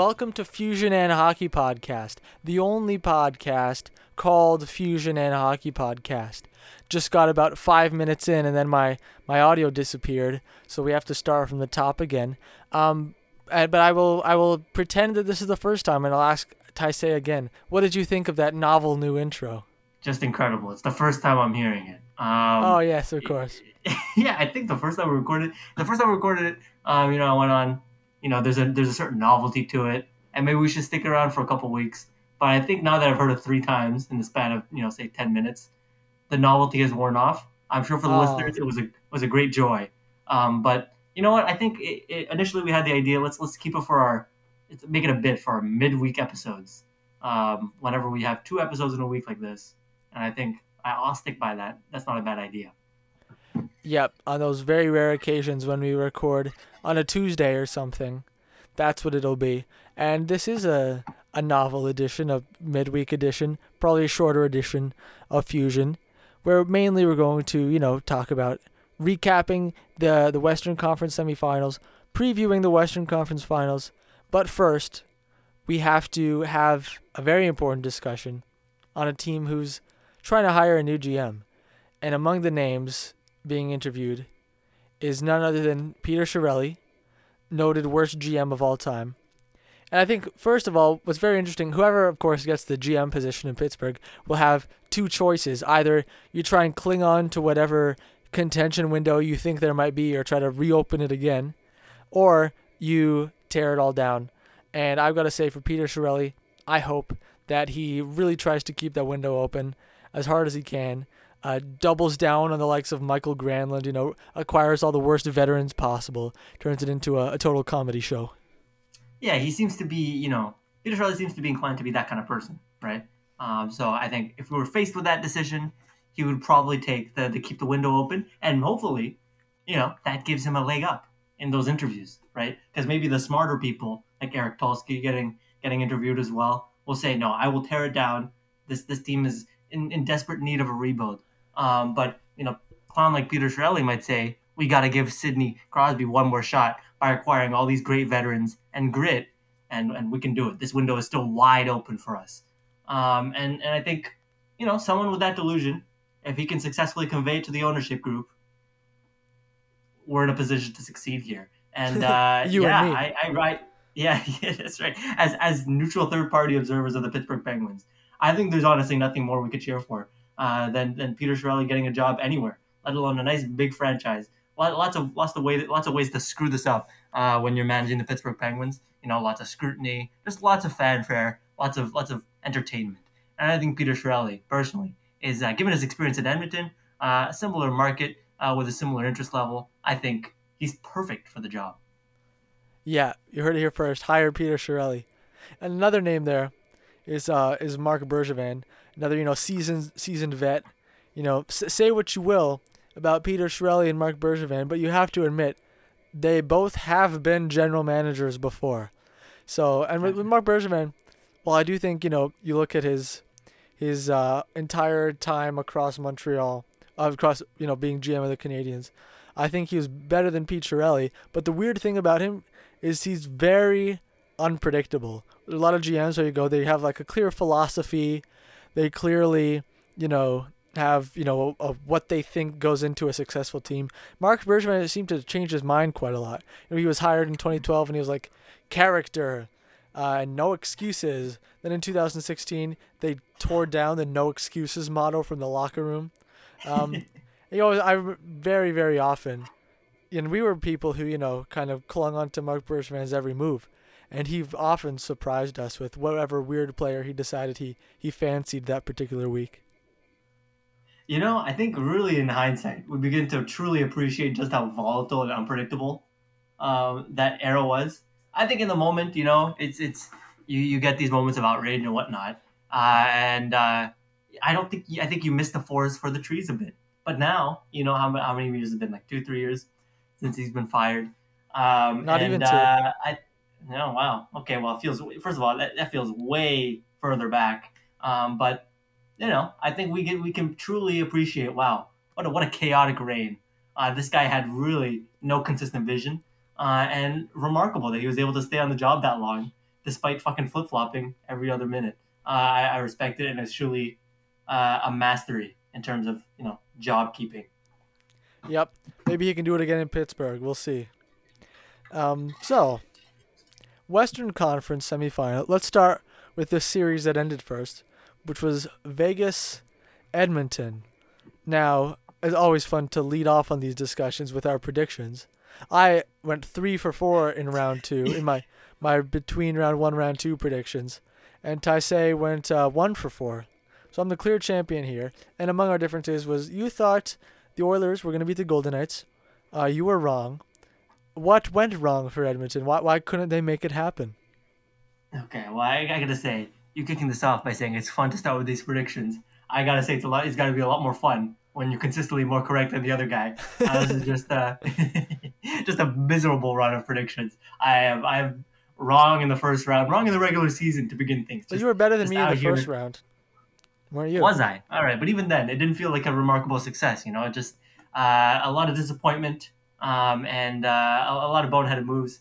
Welcome to Fusion and Hockey Podcast, the only podcast called Fusion and Hockey Podcast. Just got about five minutes in, and then my, my audio disappeared, so we have to start from the top again. Um, but I will I will pretend that this is the first time, and I'll ask Taisei again. What did you think of that novel new intro? Just incredible. It's the first time I'm hearing it. Um, oh yes, of course. yeah, I think the first time we recorded, the first time we recorded it, um, you know, I went on you know, there's a there's a certain novelty to it, and maybe we should stick around for a couple weeks. But I think now that I've heard it three times in the span of you know say ten minutes, the novelty has worn off. I'm sure for the oh. listeners it was a was a great joy. Um, but you know what? I think it, it, initially we had the idea let's let's keep it for our make it a bit for our midweek episodes. Um, whenever we have two episodes in a week like this, and I think I'll stick by that. That's not a bad idea. Yep, on those very rare occasions when we record on a Tuesday or something, that's what it'll be. And this is a a novel edition, a midweek edition, probably a shorter edition of Fusion, where mainly we're going to, you know, talk about recapping the the Western Conference semifinals, previewing the Western Conference finals. But first, we have to have a very important discussion on a team who's trying to hire a new GM. And among the names being interviewed is none other than Peter Chiarelli, noted worst GM of all time. And I think, first of all, what's very interesting, whoever, of course, gets the GM position in Pittsburgh will have two choices. Either you try and cling on to whatever contention window you think there might be or try to reopen it again, or you tear it all down. And I've got to say, for Peter Chiarelli, I hope that he really tries to keep that window open as hard as he can uh, doubles down on the likes of Mikael Granlund, you know, acquires all the worst veterans possible, turns it into a, a total comedy show. Yeah, he seems to be, you know, Peter Chiarelli seems to be inclined to be that kind of person, right? Um, so I think if we were faced with that decision, he would probably take the, the keep the window open, and hopefully, you know, that gives him a leg up in those interviews, right? Because maybe the smarter people, like Eric Tulsky, getting getting interviewed as well, will say, "No, I will tear it down. This this team is in, in desperate need of a rebuild. Um, but you know, clown like Peter Chiarelli might say, we got to give Sidney Crosby one more shot by acquiring all these great veterans and grit, and and we can do it. This window is still wide open for us. Um, and and I think, you know, someone with that delusion, if he can successfully convey it to the ownership group, we're in a position to succeed here. And uh, yeah, and I, I write. Yeah, yeah, that's right. As as neutral third party observers of the Pittsburgh Penguins, I think there's honestly nothing more we could cheer for uh, than than Peter Chiarelli getting a job anywhere, let alone a nice big franchise. Lots of lots of ways lots of ways to screw this up uh, when you're managing the Pittsburgh Penguins. You know, lots of scrutiny, just lots of fanfare, lots of lots of entertainment. And I think Peter Chiarelli, personally, is uh, given his experience in Edmonton, uh, a similar market uh, with a similar interest level. I think he's perfect for the job. Yeah, you heard it here first. Hire Peter Chiarelli. And another name there is uh, is Marc Bergevin another you know seasoned seasoned vet. You know, s- say what you will about Peter Chiarelli and Marc Bergevin, but you have to admit they both have been general managers before. So, and with, with Marc Bergevin, well, I do think you know you look at his his uh, entire time across Montreal, uh, across you know being GM of the Canadiens. I think he was better than Pete Chiarelli. But the weird thing about him is he's very unpredictable. There's a lot of GMs where you go, they have like a clear philosophy they clearly, you know, have you know of what they think goes into a successful team. Marc Bergevin seemed to change his mind quite a lot. You know, he was hired in 2012 and he was like character, uh, no excuses. Then in 2016 they tore down the no excuses motto from the locker room. Um, you know, I very very often, and we were people who you know kind of clung on to Marc Bergevin's every move and he often surprised us with whatever weird player he decided he he fancied that particular week. You know, I think really in hindsight, we begin to truly appreciate just how volatile and unpredictable um, that era was. I think in the moment, you know, it's it's you, you get these moments of outrage and whatnot, uh, and uh, I don't think I think you miss the forest for the trees a bit. But now, you know how, how many years has been like two, three years since he's been fired. Um, Not and, even two. Uh, I, Oh wow. Okay. Well, it feels first of all that, that feels way further back. Um, but you know, I think we get we can truly appreciate. Wow, what a what a chaotic reign. Uh, this guy had really no consistent vision, uh, and remarkable that he was able to stay on the job that long despite fucking flip flopping every other minute. Uh, I, I respect it, and it's truly uh, a mastery in terms of you know job keeping. Yep. Maybe he can do it again in Pittsburgh. We'll see. Um, so, Western Conference semifinal. Let's start with this series that ended first, which was Vegas Edmonton. Now, it's always fun to lead off on these discussions with our predictions. I went three for four in round two in my my between round one round two predictions, and Taisei went uh, one for four. So I'm the clear champion here. And among our differences was you thought the Oilers were going to beat the Golden Knights. Uh, you were wrong. What went wrong for Edmonton? Why why couldn't they make it happen? Okay, well I, I gotta say you kicking this off by saying it's fun to start with these predictions. I gotta say it's a lot. It's got to be a lot more fun when you're consistently more correct than the other guy. Uh, this is just uh, just a miserable run of predictions. I am I am wrong in the first round, wrong in the regular season to begin things. But you were better than me in the first round. Weren't you? Was I? All right, but even then, it didn't feel like a remarkable success. You know, just uh, a lot of disappointment um, and uh, a, a, lot of boneheaded moves.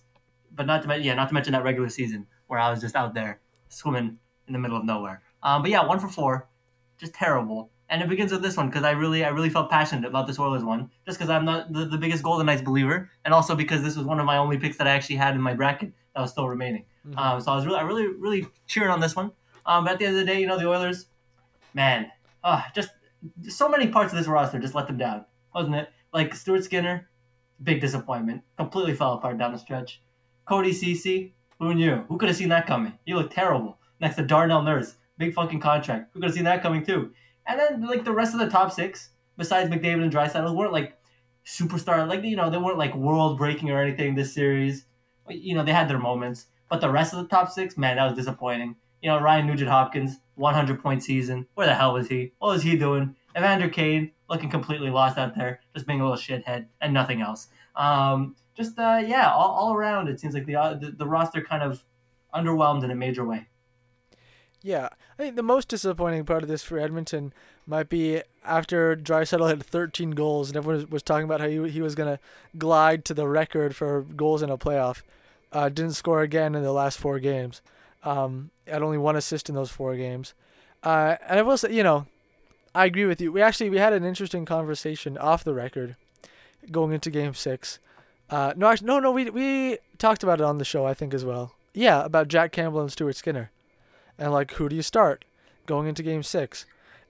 But not to mention, yeah, not to mention that regular season where I was just out there swimming in the middle of nowhere. Um, but yeah, one for four, just terrible. And it begins with this one because I really, I really felt passionate about this Oilers one, just because I'm not the, the biggest Golden Knights believer, and also because this was one of my only picks that I actually had in my bracket that was still remaining. Mm-hmm. Um, so I was really, I really, really cheering on this one. Um, but at the end of the day, you know, the Oilers, man, uh, just so many parts of this roster just let them down, wasn't it? Like Stuart Skinner, big disappointment, completely fell apart down the stretch. Cody Ceci, who knew? Who could have seen that coming? He looked terrible next to Darnell Nurse, big fucking contract. Who could have seen that coming too? And then like the rest of the top six, besides McDavid and Draisaitl, weren't like superstar. Like you know, they weren't like world breaking or anything this series. You know, they had their moments, but the rest of the top six, man, that was disappointing. You know, Ryan Nugent Hopkins, 100 point season. Where the hell was he? What was he doing? Evander Kane looking completely lost out there, just being a little shithead and nothing else. Um, just uh, yeah, all, all around it seems like the, uh, the the roster kind of underwhelmed in a major way. Yeah, I think the most disappointing part of this for Edmonton might be after Draisaitl had 13 goals and everyone was talking about how he, he was going to glide to the record for goals in a playoff. Uh, didn't score again in the last four games. Um, had only one assist in those four games. Uh, and I will say, you know, I agree with you. We actually we had an interesting conversation off the record going into Game Six. Uh, no, actually, no, no. We we talked about it on the show, I think, as well. Yeah, about Jack Campbell and Stuart Skinner, and like who do you start going into Game Six?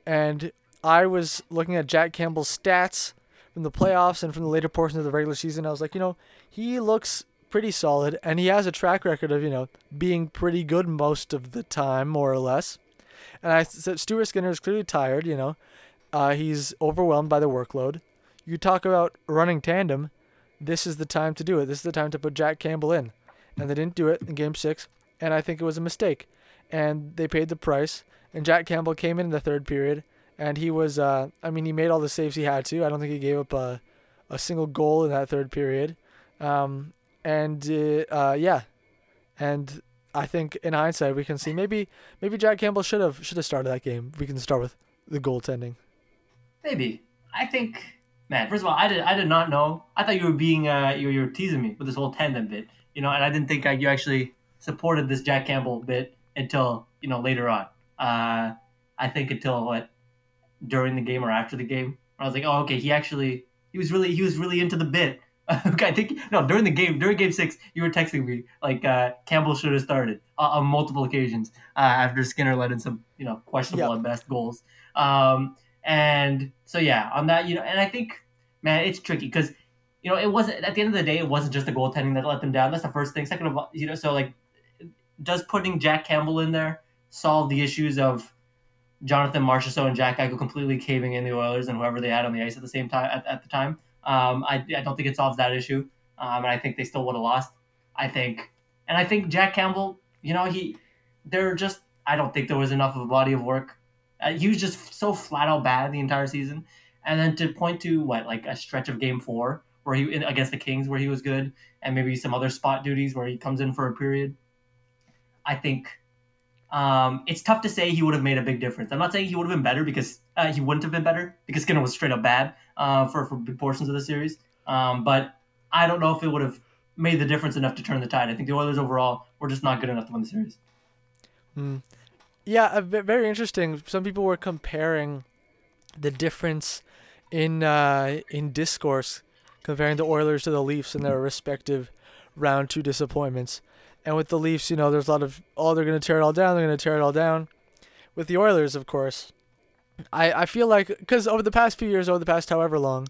And I was looking at Jack Campbell's stats from the playoffs and from the later portions of the regular season. I was like, you know, he looks pretty solid, and he has a track record of you know being pretty good most of the time, more or less. And I said Stuart Skinner is clearly tired. You know, uh, he's overwhelmed by the workload. You talk about running tandem. This is the time to do it. This is the time to put Jack Campbell in, and they didn't do it in Game Six, and I think it was a mistake. And they paid the price. And Jack Campbell came in, in the third period, and he was. Uh, I mean, he made all the saves he had to. I don't think he gave up a, a single goal in that third period. Um, and uh, uh, yeah, and I think in hindsight we can see maybe maybe Jack Campbell should have should have started that game. We can start with the goaltending. Maybe I think man. First of all, I did I did not know. I thought you were being uh you, you were teasing me with this whole tandem bit. You know, and I didn't think I, you actually supported this Jack Campbell bit until you know later on. Uh, I think until what during the game or after the game. I was like, oh okay, he actually he was really he was really into the bit okay, I think no during the game during game six you were texting me like uh, Campbell should have started uh, on multiple occasions uh, after Skinner let in some you know questionable yep. at best goals. Um, and so yeah, on that you know, and I think man, it's tricky because you know it wasn't at the end of the day it wasn't just the goaltending that let them down. That's the first thing. Second of all, you know, so like does putting Jack Campbell in there solve the issues of Jonathan Marchessault and Jack Eichel completely caving in the Oilers and whoever they had on the ice at the same time at, at the time? Um, I, I don't think it solves that issue. Um, and I think they still would have lost. I think, and I think Jack Campbell, you know, he, they're just, I don't think there was enough of a body of work. Uh, he was just so flat out bad the entire season. And then to point to what, like a stretch of game four where he, against the Kings where he was good and maybe some other spot duties where he comes in for a period. I think um, it's tough to say he would have made a big difference. I'm not saying he would have been better because uh, he wouldn't have been better because Skinner was straight up bad uh, for for big portions of the series. Um, but I don't know if it would have made the difference enough to turn the tide. I think the Oilers overall were just not good enough to win the series. Mm. Yeah, very interesting. Some people were comparing the difference in uh, in discourse comparing the Oilers to the Leafs in their respective round two disappointments. And with the Leafs, you know, there's a lot of oh they're gonna tear it all down, they're gonna tear it all down. With the Oilers, of course, I I feel like because over the past few years, over the past however long,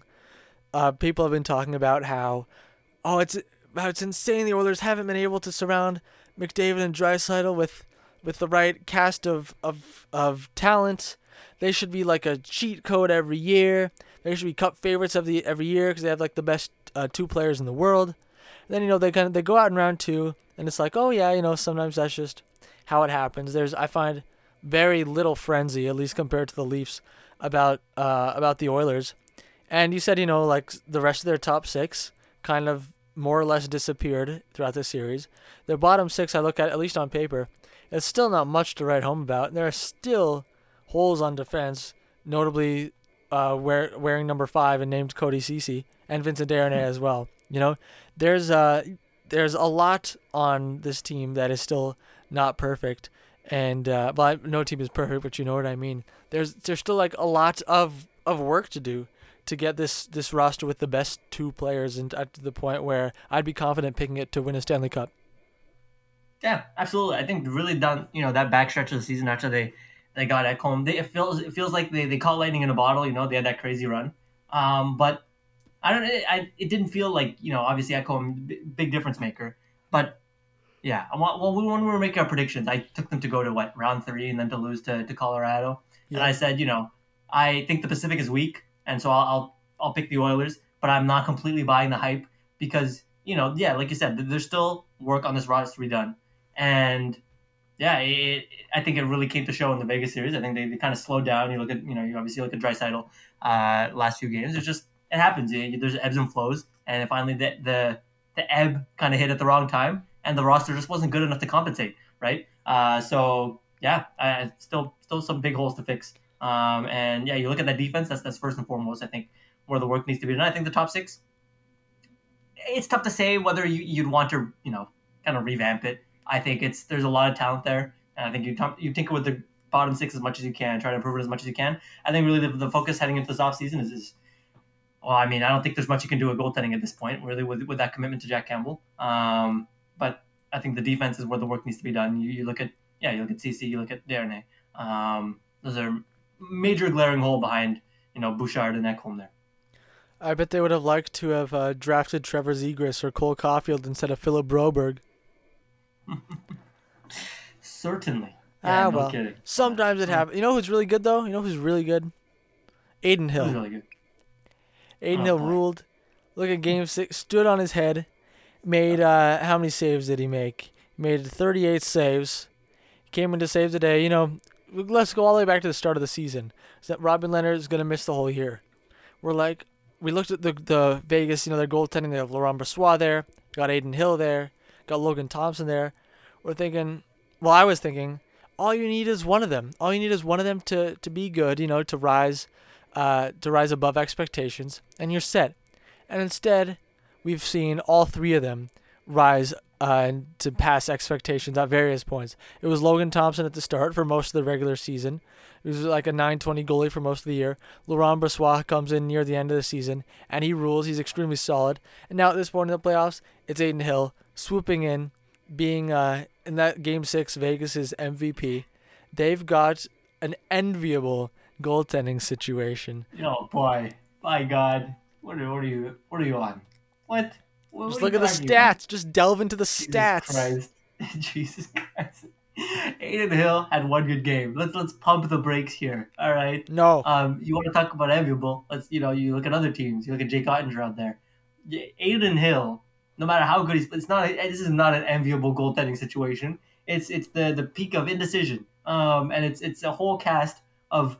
uh, people have been talking about how, oh it's how it's insane the Oilers haven't been able to surround McDavid and Draisaitl with with the right cast of of of talent. They should be like a cheat code every year. They should be cup favorites of the every year because they have like the best uh, two players in the world. And then you know they kind of they go out in round two, and it's like, oh yeah, you know sometimes that's just how it happens. There's I find very little frenzy, at least compared to the Leafs, about uh, about the Oilers. And you said you know like the rest of their top six kind of more or less disappeared throughout the series. Their bottom six, I look at at least on paper, it's still not much to write home about. There are still holes on defense, notably uh, wear, wearing number five and named Cody Ceci and Vincent Desharnais as well. You know, there's uh, there's a lot on this team that is still not perfect, and uh, but no team is perfect, but you know what I mean. There's there's still like a lot of of work to do to get this this roster with the best two players and at the point where I'd be confident picking it to win a Stanley Cup. Yeah, absolutely. I think really done. You know that backstretch of the season after they they got at home, They, it feels it feels like they, they caught lightning in a bottle. You know they had that crazy run. Um, but I don't. It, I it didn't feel like you know obviously Ekholm big difference maker. But yeah, well when we were making our predictions, I took them to go to what round three and then to lose to, to Colorado. Yeah. And I said you know I think the Pacific is weak, and so I'll, I'll I'll pick the Oilers. But I'm not completely buying the hype because you know yeah like you said there's still work on this roster to be done and yeah, it, I think it really came to show in the Vegas series. I think they, they kind of slowed down. You look at you know you obviously look at Draisaitl uh, last few games. It's just it happens. There's ebbs and flows, and finally the the, the ebb kind of hit at the wrong time, and the roster just wasn't good enough to compensate. Right. Uh, so yeah, still still some big holes to fix. Um, and yeah, you look at that defense. That's that's first and foremost. I think where the work needs to be done. I think the top six. It's tough to say whether you, you'd want to you know kind of revamp it I think it's there's a lot of talent there, and I think you you tinker with the bottom six as much as you can, try to improve it as much as you can. I think really the, the focus heading into this offseason is, is well, I mean, I don't think there's much you can do with goaltending at this point, really, with, with that commitment to Jack Campbell. Um, but I think the defense is where the work needs to be done. You, you look at yeah, you look at Ceci, you look at Desharnais. Um, those are major glaring hole behind you know Bouchard and Ekholm there. I bet they would have liked to have uh, drafted Trevor Zegras or Cole Caufield instead of Philip Broberg. Certainly. Yeah, ah, no well. Kidding. Sometimes it happens. You know who's really good though? You know who's really good? Adin Hill. Who's really good? Adin oh, Hill boy. ruled. Look at game six. Stood on his head. Made uh, how many saves did he make? Made 38 saves. Came into saves today. You know, let's go all the way back to the start of the season. that Robin Lehner is gonna miss the whole year. We're like, we looked at the the Vegas. You know, their goaltending. They have Laurent Brossoit there. Got Adin Hill there. Got Logan Thompson there. We're thinking well, I was thinking, all you need is one of them. All you need is one of them to, to be good, you know, to rise, uh, to rise above expectations, and you're set. And instead, we've seen all three of them rise uh, to pass expectations at various points. It was Logan Thompson at the start for most of the regular season. He was like a 920 goalie for most of the year. Laurent Brossoit comes in near the end of the season, and he rules. He's extremely solid. And now at this point in the playoffs, it's Adin Hill swooping in, being uh, in that game six, Vegas's MVP. They've got an enviable goaltending situation. Oh boy, my God, what are, what are you what are you on? What? what Just look at the stats. Just delve into the Jesus stats. Christ. Jesus Christ. Adin Hill had one good game. Let's let's pump the brakes here. All right. No. Um, you want to talk about enviable? Let's you know you look at other teams. You look at Jake Oettinger out there. Adin Hill no matter how good he's, it's not. This is not an enviable goaltending situation. It's it's the the peak of indecision. Um, and it's it's a whole cast of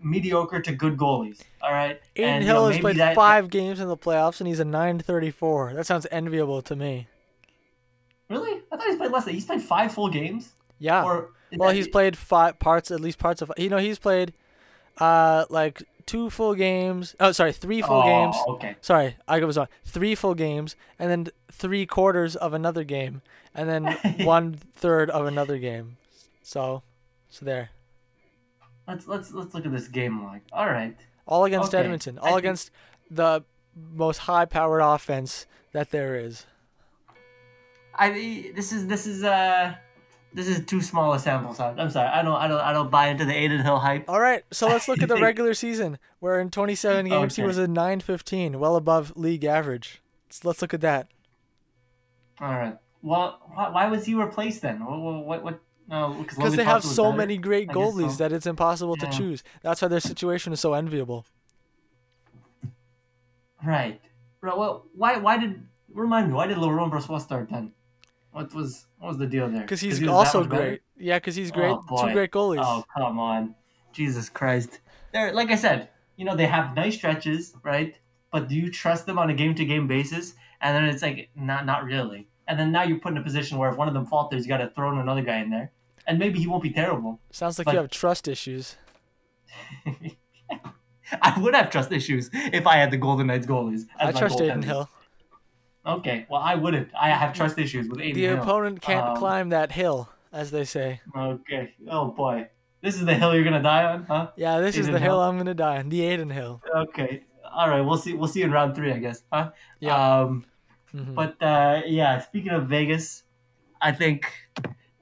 mediocre to good goalies. All right. Adin and, Hill you know, has played that, five games in the playoffs, and he's a nine thirty four. That sounds enviable to me. Really? I thought he's played less. Than, he's played five full games. Yeah. Or well, that, he's played five parts, at least parts of. You know, he's played, uh, like two full games. Oh, sorry, three full oh, games. Okay. Sorry, I was wrong. Three full games, and then three quarters of another game, and then one third of another game. So, so there. Let's let's let's look at this game log. All right. All against Okay, Edmonton. I All think- against the most high-powered offense that there is. I this is this is uh this is too small a sample size. I'm sorry. I don't I don't I don't buy into the Adin Hill hype. All right, so let's look at the regular season, where in 27 games he was a 915, well above league average. So let's look at that. All right. Well, why, why was he replaced then? What what what? Oh, no, because they have so many great goalies so. that it's impossible Yeah. to choose. That's why their situation is so enviable. Right. Right. Well, why why did remind me? Why did Laurent Brossoit start then? What was what was the deal there? Because he's he also much better? great. Yeah, because he's great. Oh, Two great goalies. Oh come on, Jesus Christ! They're like I said, you know they have nice stretches, right? But do you trust them on a game to game basis? And then it's like not not really. And then now you're put in a position where if one of them falters, you got to throw in another guy in there, and maybe he won't be terrible. Sounds like but- you have trust issues. I would have trust issues if I had the Golden Knights goalies. I trust Adin. Hill. Okay, well I wouldn't. I have trust issues with Adin The Hill. opponent can't Um, climb that hill, as they say. Okay. Oh boy, this is the hill you're gonna die on, huh? Yeah, this is the hill Hill. I'm gonna die on. The Adin Hill. Okay. All right. We'll see. We'll see in round three, I guess, huh? Yeah. Um. Mhm. But uh, yeah. Speaking of Vegas, I think,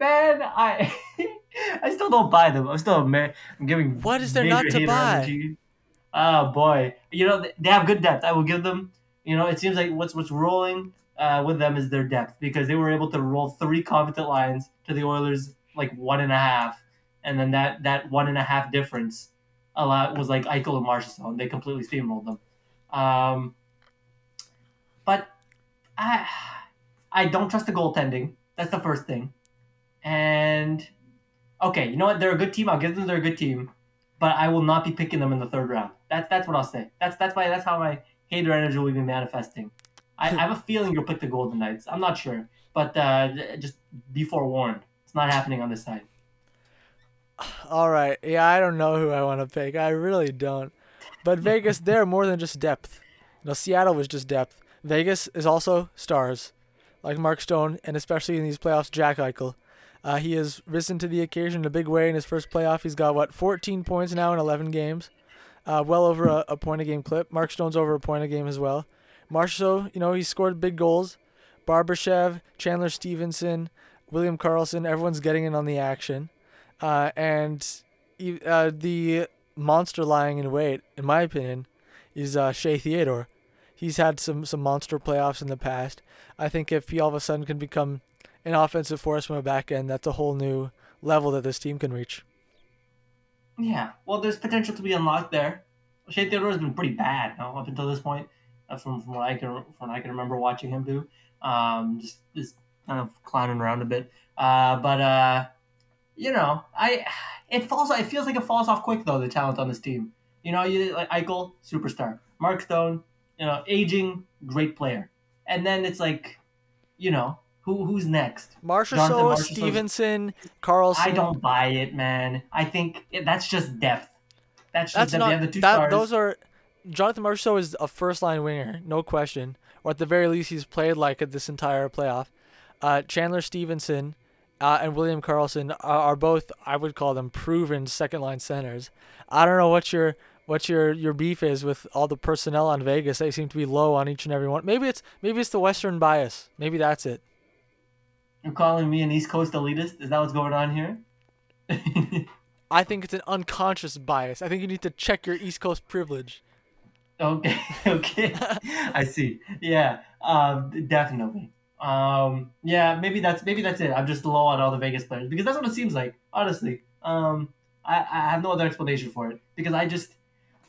man, I I still don't buy them. I'm still a man. I'm giving. What is there not to buy? Oh boy, you know they- have good depth. I will give them. You know, it seems like what's what's rolling uh, with them is their depth because they were able to roll three competent lines to the Oilers like one and a half, and then that that one and a half difference allow was like Eichel and Marchessault, they completely steamrolled them. Um, but I I don't trust the goaltending. That's the first thing. And okay, you know what? They're a good team. I'll give them they're a good team, but I will not be picking them in the third round. That's that's what I'll say. That's that's why that's how my hater energy will be manifesting. I, I have a feeling you'll pick the Golden Knights. I'm not sure, but uh, just be forewarned. It's not happening on this side. All right. Yeah, I don't know who I want to pick. I really don't. But Vegas, they're more than just depth. You know, Seattle was just depth. Vegas is also stars, like Mark Stone, and especially in these playoffs, Jack Eichel. Uh, he has risen to the occasion in a big way in his first playoff. He's got what 14 points now in 11 games, uh, well over a, a point a game clip. Mark Stone's over a point a game as well. Marshall, you know, he scored big goals. Barbashev, Chandler Stephenson, William Karlsson, everyone's getting in on the action. Uh, and uh, the monster lying in wait, in my opinion, is uh, Shea Theodore. He's had some, some monster playoffs in the past. I think if he all of a sudden can become an offensive force from a back end, that's a whole new level that this team can reach. Yeah, well, there's potential to be unlocked there. Shea Theodore has been pretty bad no, up until this point, uh, from, from what I can from what I can remember watching him do. Um, just just kind of clowning around a bit. Uh, but uh, you know, I it falls. It feels like it falls off quick though. The talent on this team. You know, you like Eichel, superstar. Mark Stone, you know, aging, great player. And then it's like, you know, who who's next? Marshall, Marchessault- Stephenson, Karlsson. I don't buy it, man. I think that's just depth. That's just That's depth. not they the two that. Those are Jonathan Marchessault is a first line winger, no question. Or at the very least, he's played like it this entire playoff. Uh, Chandler Stephenson uh, and William Karlsson are, are both, I would call them, proven second line centers. I don't know what your what your your beef is with all the personnel on Vegas. They seem to be low on each and every one. Maybe it's maybe it's the Western bias. Maybe that's it. You're calling me an East Coast elitist? Is that what's going on here? I think it's an unconscious bias. I think you need to check your East Coast privilege. okay, okay. I see. Yeah, um, definitely. Um, yeah, maybe that's maybe that's it. I'm just low on all the Vegas players because that's what it seems like. Honestly, um, I, I have no other explanation for it because I just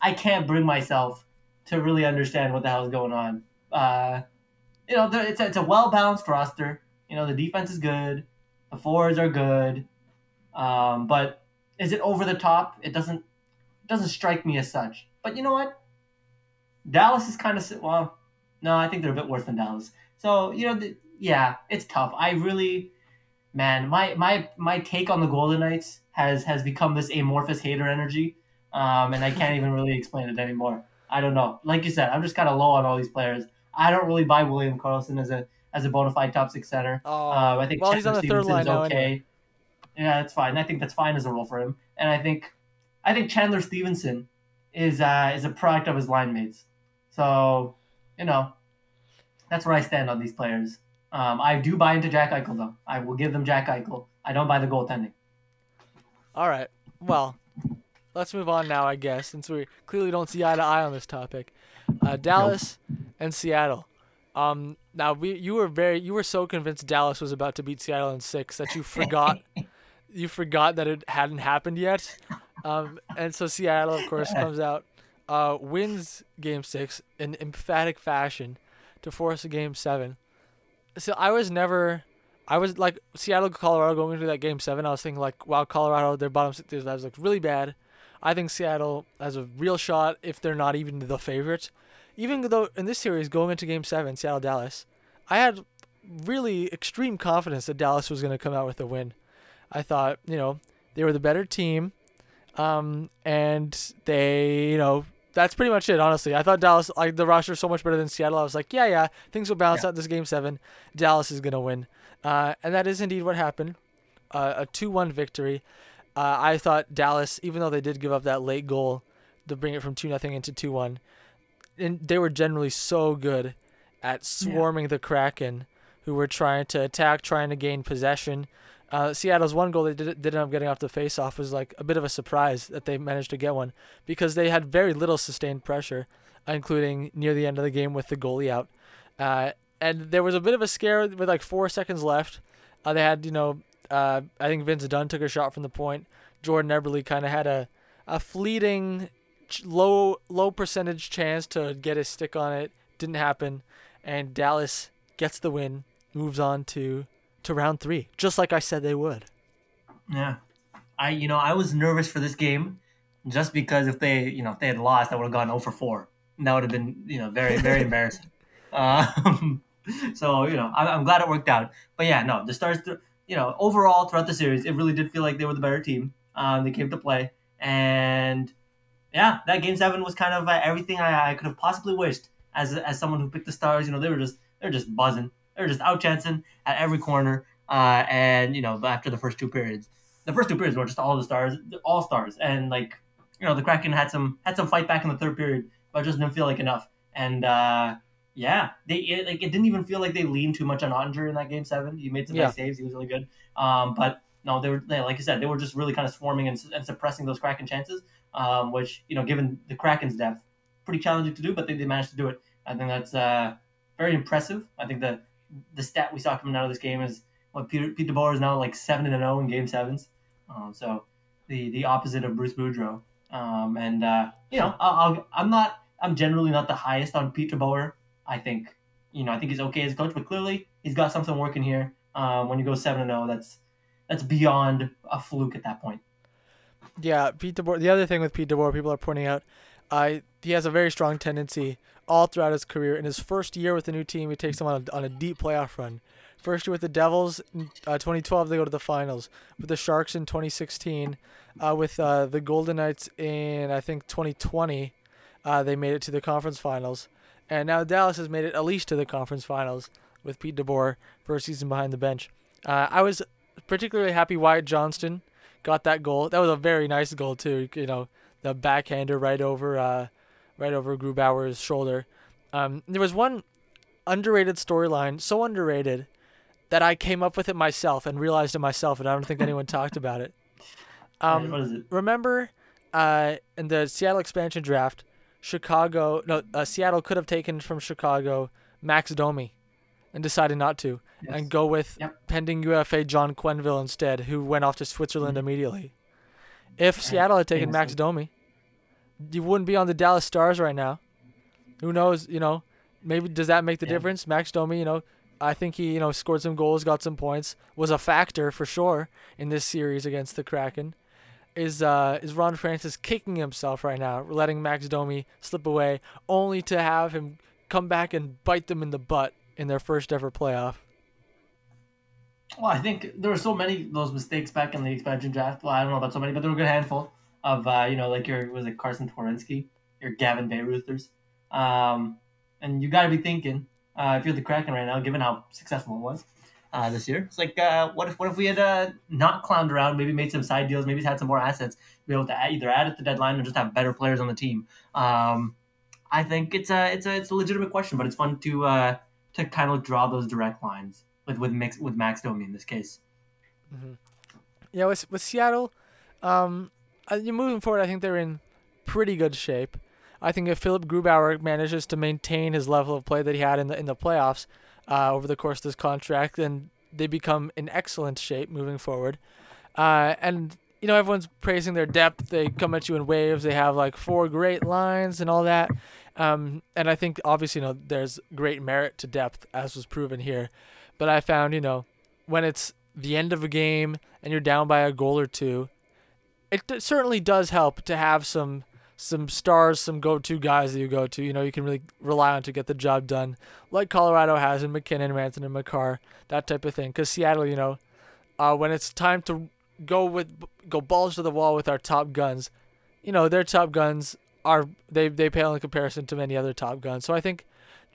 I can't bring myself to really understand what the hell is going on. Uh, you know, it's a, it's a well balanced roster. You know, the defense is good, the forwards are good, um, but is it over the top? It doesn't it doesn't strike me as such. But you know what? Dallas is kind of well. No, I think they're a bit worse than Dallas. So you know, the, yeah, it's tough. I really, man, my my my take on the Golden Knights has has become this amorphous hater energy um, and I can't even really explain it anymore. I don't know. Like you said, I'm just kind of low on all these players. I don't really buy William Karlsson as a as a bona fide top six center. Oh, Um, I think well, Chandler he's on the third Stephenson line is now okay. anyway. Yeah, that's fine. I think that's fine as a role for him. And I think I think Chandler Stephenson is uh, is a product of his line mates. So, you know, that's where I stand on these players. Um, I do buy into Jack Eichel though. I will give them Jack Eichel. I don't buy the goaltending. All right. Well, let's move on now, I guess, since we clearly don't see eye to eye on this topic. Uh, Dallas and Seattle. Um, now we you were very you were so convinced Dallas was about to beat Seattle in six that you forgot you forgot that it hadn't happened yet. Um, and so Seattle, of course, comes out, uh, wins Game Six in emphatic fashion to force a Game Seven. So I was never, I was like Seattle, Colorado going into that Game Seven. I was thinking like, wow, Colorado, their bottom six, that was like really bad. I think Seattle has a real shot if they're not even the favorite. Even though in this series going into Game Seven, Seattle Dallas, I had really extreme confidence that Dallas was going to come out with a win. I thought, you know, they were the better team, um, and they, you know, that's pretty much it. Honestly, I thought Dallas, like the roster, is so much better than Seattle. I was like, yeah, yeah, things will balance Yeah. out this game seven. Dallas is gonna win, uh, and that is indeed what happened. Uh, a two-one victory. Uh, I thought Dallas, even though they did give up that late goal to bring it from two nothing into two one, and they were generally so good at swarming the Kraken, who were trying to attack, trying to gain possession. Uh, Seattle's one goal they did, did end up getting off the face-off was like a bit of a surprise that they managed to get one because they had very little sustained pressure, including near the end of the game with the goalie out. Uh, and there was a bit of a scare with like four seconds left. Uh, they had, you know, uh, I think Vince Dunn took a shot from the point. Jordan Eberle kind of had a, a fleeting ch- low low percentage chance to get a stick on it. Didn't happen, and Dallas gets the win, moves on to to round three, just like I said they would. Yeah, I you know I was nervous for this game, just because if they you know if they had lost, I would have gone 0 for 4. And that would have been you know very very embarrassing. Um, so you know I'm, I'm glad it worked out. But yeah, no, the Stars th- you know overall throughout the series, it really did feel like they were the better team. Um, they came to play, and yeah, that game seven was kind of uh, everything I, I could have possibly wished as as someone who picked the Stars. You know they were just they're just buzzing. They're just out chancing at every corner. Uh, and you know after the first two periods the first two periods were just all the stars, all stars, and like you know the Kraken had some had some fight back in the third period, but it just didn't feel like enough. And uh, yeah, they it, like it didn't even feel like they leaned too much on Oettinger in that game seven. He made some Yeah. nice saves. He was really good. Um, but no, they were they, like I said, they were just really kind of swarming and, and suppressing those Kraken chances, um, which you know given the Kraken's depth, pretty challenging to do, but they, they managed to do it. I think that's uh, very impressive. I think the the stat we saw coming out of this game is what Peter Pete DeBoer is now like seven and zero in game sevens. Um, so the the opposite of Bruce Boudreau. Um, and uh, you know, I'll, I'll, I'm not. I'm generally not the highest on Pete DeBoer. I think you know I think he's okay as a coach, but clearly he's got something working here. Um, when you go seven and zero, that's that's beyond a fluke at that point. Yeah, Pete DeBoer. The other thing with Pete DeBoer, people are pointing out, uh, he has a very strong tendency all throughout his career. In his first year with the new team, he takes them on a, on a deep playoff run. First year with the Devils, in uh, 2012, they go to the finals. With the Sharks in 2016, uh, with uh, the Golden Knights in I think 2020, uh, they made it to the conference finals, and now Dallas has made it at least to the conference finals with Pete DeBoer first season behind the bench. Uh, I was particularly happy Wyatt Johnston got that goal. That was a very nice goal too. You know, the backhander right over, uh, right over Grubauer's shoulder. Um, there was one underrated storyline, so underrated that I came up with it myself and realized it myself, and I don't think anyone talked about it. Um, what is it? remember, uh, in the Seattle expansion draft, Chicago, no, uh, Seattle could have taken from Chicago Max Domi, and decided not to, Yes. and go with Yep. pending UFA John Quenneville instead, who went off to Switzerland Mm-hmm. immediately. If Seattle had taken Max. Domi, you wouldn't be on the Dallas Stars right now. Who knows? You know, maybe does that make the Yeah. difference? Max Domi, you know, I think he, you know, scored some goals, got some points, was a factor for sure in this series against the Kraken. Is uh is Ron Francis kicking himself right now, letting Max Domi slip away, only to have him come back and bite them in the butt in their first ever playoff? Well, I think there were so many those mistakes back in the expansion draft. Well, I don't know about so many, but there were a good handful. of uh, you know like your was it Carsen Twarynski, your Gavin Bayreuthers, um, and you got to be thinking uh, if you're the Kraken right now, given how successful it was uh, this year, it's like uh, what if what if we had uh, not clowned around, maybe made some side deals, maybe had some more assets, be able to add, either add at the deadline or just have better players on the team. Um, I think it's a it's a it's a legitimate question, but it's fun to uh, to kind of draw those direct lines with with mix with Max Domi in this case. Mm-hmm. Yeah, with with Seattle, um, you moving forward, I think they're in pretty good shape. I think if Philip Grubauer manages to maintain his level of play that he had in the in the playoffs uh, over the course of this contract, then they become in excellent shape moving forward. Uh, and you know everyone's praising their depth. They come at you in waves. They have like four great lines and all that. Um, and I think obviously you know there's great merit to depth as was proven here. But I found you know when it's the end of a game and you're down by a goal or two, it certainly does help to have some some stars, some go-to guys that you go to. You know, you can really rely on to get the job done, like Colorado has in MacKinnon, Rantanen, and Makar, that type of thing. Because Seattle, you know, uh, when it's time to go with go balls to the wall with our top guns, you know, their top guns are they they pale in comparison to many other top guns. So I think,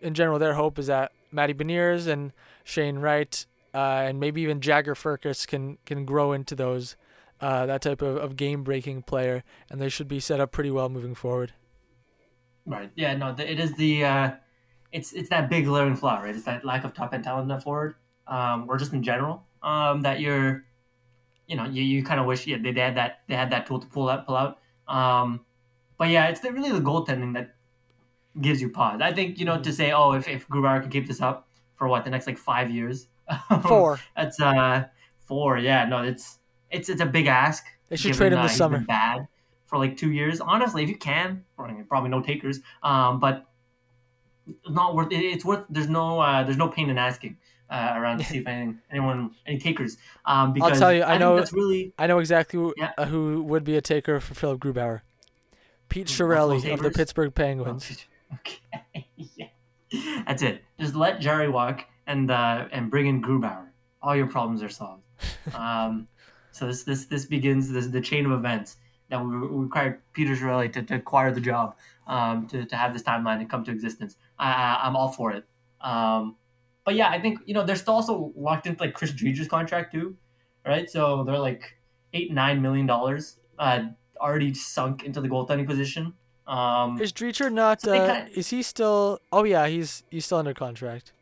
in general, their hope is that Matty Beniers and Shane Wright uh, and maybe even Jagger Firkus can can grow into those uh, that type of, of game breaking player, and they should be set up pretty well moving forward. Right. Yeah. No. It is the uh, it's it's that big glaring flaw, right? It's that lack of top end talent the forward, um, or just in general, um, that you're, you know, you, you kind of wish yeah, they, they had that they had that tool to pull out pull out. Um, but yeah, it's the, really the goaltending that gives you pause. I think you know to say, oh, if if Grubauer can keep this up for what the next like five years, four. that's uh four. Yeah, no, it's it's it's a big ask. They should trade him this summer. Bad for like two years. Honestly, if you can, probably no takers. Um, but not worth. It, it's worth. There's no. Uh, there's no pain in asking. Uh, around to see if anything, anyone, any takers. Um, because I'll tell you, I, I know that's really. I know exactly who, Yeah. uh, who would be a taker for Philip Grubauer. Pete Chiarelli of the Pittsburgh Penguins. Okay, yeah, that's it. Just let Jarry walk and uh, and bring in Grubauer. All your problems are solved. Um, so this this this begins this the chain of events that we required Peter Chiarelli to, to acquire the job, um, to, to have this timeline and come to existence. I, I'm all for it. Um, but yeah, I think you know they're still also locked into like Chris Driedger's contract too, right? So they're like eight nine million dollars uh, already sunk into the goaltending position. Um, Is Driedger not? So Uh, kinda- is he still? Oh yeah, he's he's still under contract.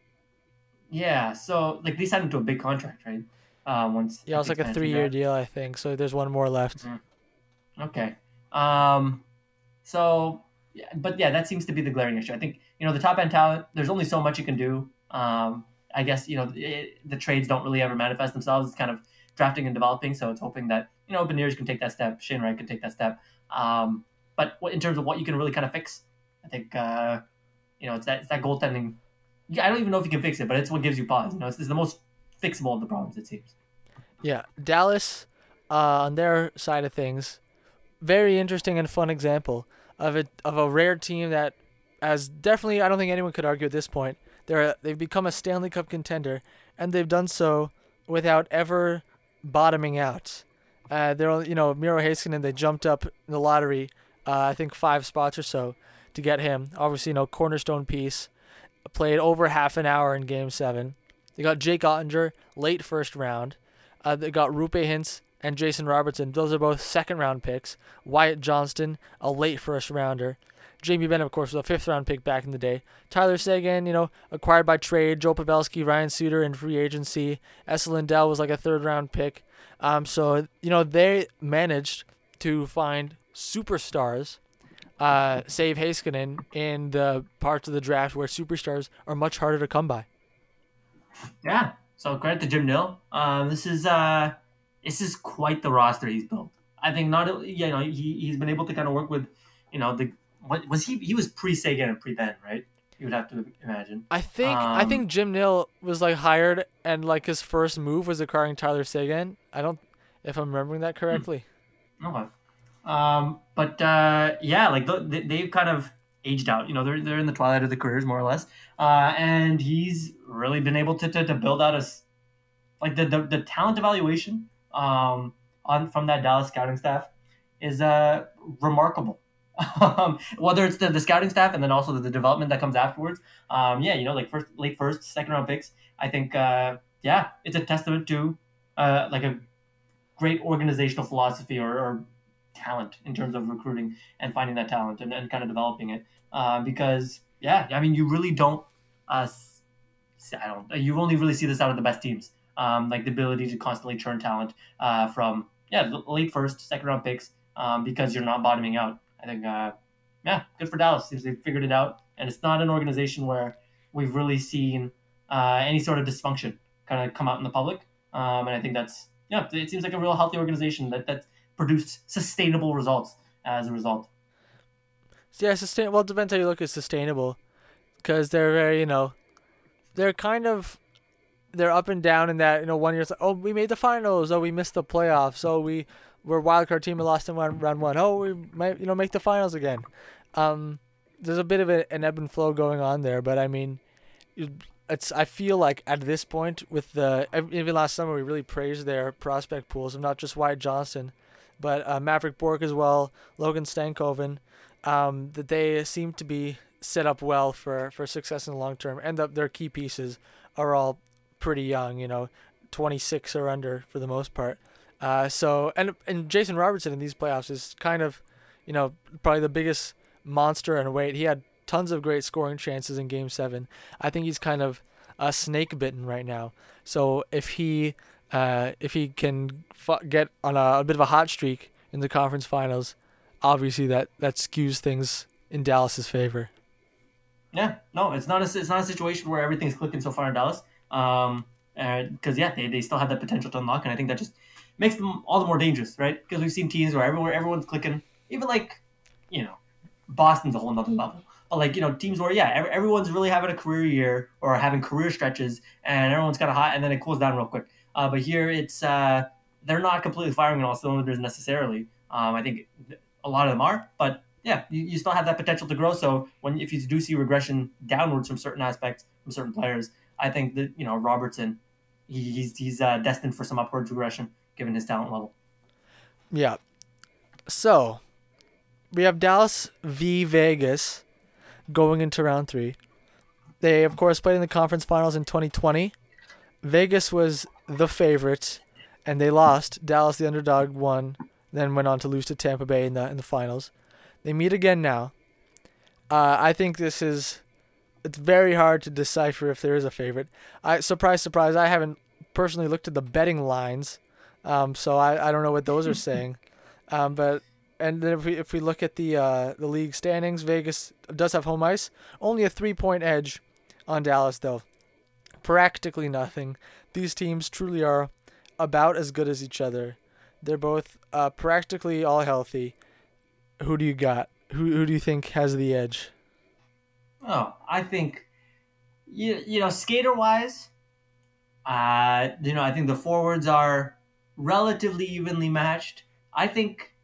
Yeah, so like they signed him to a big contract, right? Uh, once Yeah, it was like a three-year deal, I think. So there's one more left. Okay. Um, so, yeah, but yeah, that seems to be the glaring issue. I think you know the top end talent. There's only so much you can do. Um, I guess you know it, the trades don't really ever manifest themselves. It's kind of drafting and developing. So it's hoping that you know Beniers can take that step, Shane Wright can take that step. Um, but in terms of what you can really kind of fix, I think uh, you know it's that it's that goaltending. I don't even know if you can fix it, but it's what gives you pause. You know, it's, it's the most fixable of the problems. It seems. Yeah, Dallas, uh, on their side of things, very interesting and fun example of it of a rare team that has definitely I don't think anyone could argue at this point. They're a, they've become a Stanley Cup contender, and they've done so without ever bottoming out. Uh, they're you know Miro Heiskanen they jumped up in the lottery, uh, I think five spots or so to get him. Obviously, you know cornerstone piece, played over half an hour in Game Seven. They got Jake Oettinger late first round. Uh, they got Roope Hintz and Jason Robertson. Those are both second round picks. Wyatt Johnston, a late first rounder. Jamie Benn, of course, was a fifth round pick back in the day. Tyler Seguin, you know, acquired by trade. Joe Pavelski, Ryan Suter in free agency. Esa Lindell was like a third round pick. Um, so, you know, they managed to find superstars, uh, save Heiskanen in the parts of the draft where superstars are much harder to come by. Yeah. So credit to Jim Nill. Um, this is uh, this is quite the roster he's built. I think not. You know, he he's been able to kind of work with, you know, the what was he? He was pre Seguin and pre Benn, right? You would have to imagine. I think I Um, think Jim Nill was like hired and like his first move was acquiring Tyler Seguin. I don't if I'm remembering that correctly. Okay. Um, but uh, yeah, like th- they, they've kind of aged out. You know, they're they're in the twilight of their careers, more or less. Uh, and he's really been able to, to, to build out a like the, the the talent evaluation um on from that Dallas scouting staff is uh, remarkable. Um, whether it's the, the scouting staff and then also the, the development that comes afterwards. Um, yeah, you know, like first, late first, second round picks. I think, uh, yeah, it's a testament to uh, like a great organizational philosophy or, or, talent in terms of recruiting and finding that talent and, and kind of developing it. Uh, because yeah, I mean, you really don't. Uh, I don't. You only really see this out of the best teams. Um, like the ability to constantly churn talent uh, from yeah late first, second round picks um, because you're not bottoming out. I think, uh, yeah, good for Dallas. Seems they've figured it out, and it's not an organization where we've really seen uh, any sort of dysfunction kind of come out in the public. Um, and I think that's yeah, it seems like a real healthy organization that that produced sustainable results as a result. Yeah, sustain. Well, it depends how you look at sustainable, because they're very, you know, they're kind of, they're up and down in that. You know, one year like, oh, we made the finals. Oh, we missed the playoffs. Oh, we we're a wild card team and lost in round, round one. Oh, we might you know make the finals again. Um, there's a bit of a, an ebb and flow going on there, but I mean, it's I feel like at this point with the even last summer we really praised their prospect pools of not just Wyatt Johnston, but uh, Mavrik Bourque as well, Logan Stankoven, um, that they seem to be set up well for, for success in the long term, and the, their key pieces are all pretty young, you know, 26 or under for the most part. Uh, so and and Jason Robertson in these playoffs is kind of, you know, probably the biggest monster in weight. He had tons of great scoring chances in Game Seven. I think he's kind of a snake bitten right now. So if he uh, if he can f- get on a, a bit of a hot streak in the conference finals, obviously that that skews things in Dallas's favor. Yeah, no, it's not a it's not a situation where everything's clicking so far in Dallas. Um, because yeah, they, they still have that potential to unlock, and I think that just makes them all the more dangerous, right? Because we've seen teams where everywhere everyone's clicking, even like, you know, Boston's a whole nother level. But like, you know, teams where yeah, everyone's really having a career year or having career stretches, and everyone's kind of hot, and then it cools down real quick. Uh, but here it's uh, they're not completely firing on all cylinders necessarily. Um, I think a lot of them are, but yeah, you, you still have that potential to grow. So when if you do see regression downwards from certain aspects from certain players, I think that you know Robertson, he, he's he's uh, destined for some upward regression given his talent level. Yeah. So, we have Dallas v Vegas going into round three. They, of course, played in the conference finals in 2020. Vegas was the favorite, and they lost. Dallas, the underdog, won, then went on to lose to Tampa Bay in the in the finals. They meet again now. Uh, I think this is. It's very hard to decipher if there is a favorite. I surprise, surprise. I haven't personally looked at the betting lines um, so I, I don't know what those are saying. Um, but and then if we if we look at the uh, the league standings, Vegas does have home ice. Only a three point edge on Dallas though. Practically nothing. These teams truly are about as good as each other. They're both uh, practically all healthy. Who do you got? Who who do you think has the edge? Oh, I think you you know skater wise, uh, you know I think the forwards are relatively evenly matched. I think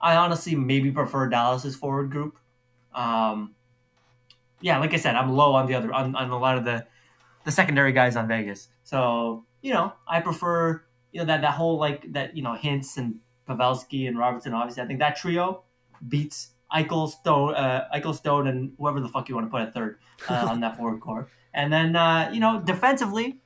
I honestly maybe prefer Dallas's forward group. Um, yeah, like I said, I'm low on the other on, on a lot of the the secondary guys on Vegas. So you know, I prefer you know that that whole like that you know Hintz and Pavelski and Robertson. Obviously, I think that trio beats Eichel, Stone, uh, Eichel, Stone, and whoever the fuck you want to put at third uh, on that forward core. And then uh, you know, defensively,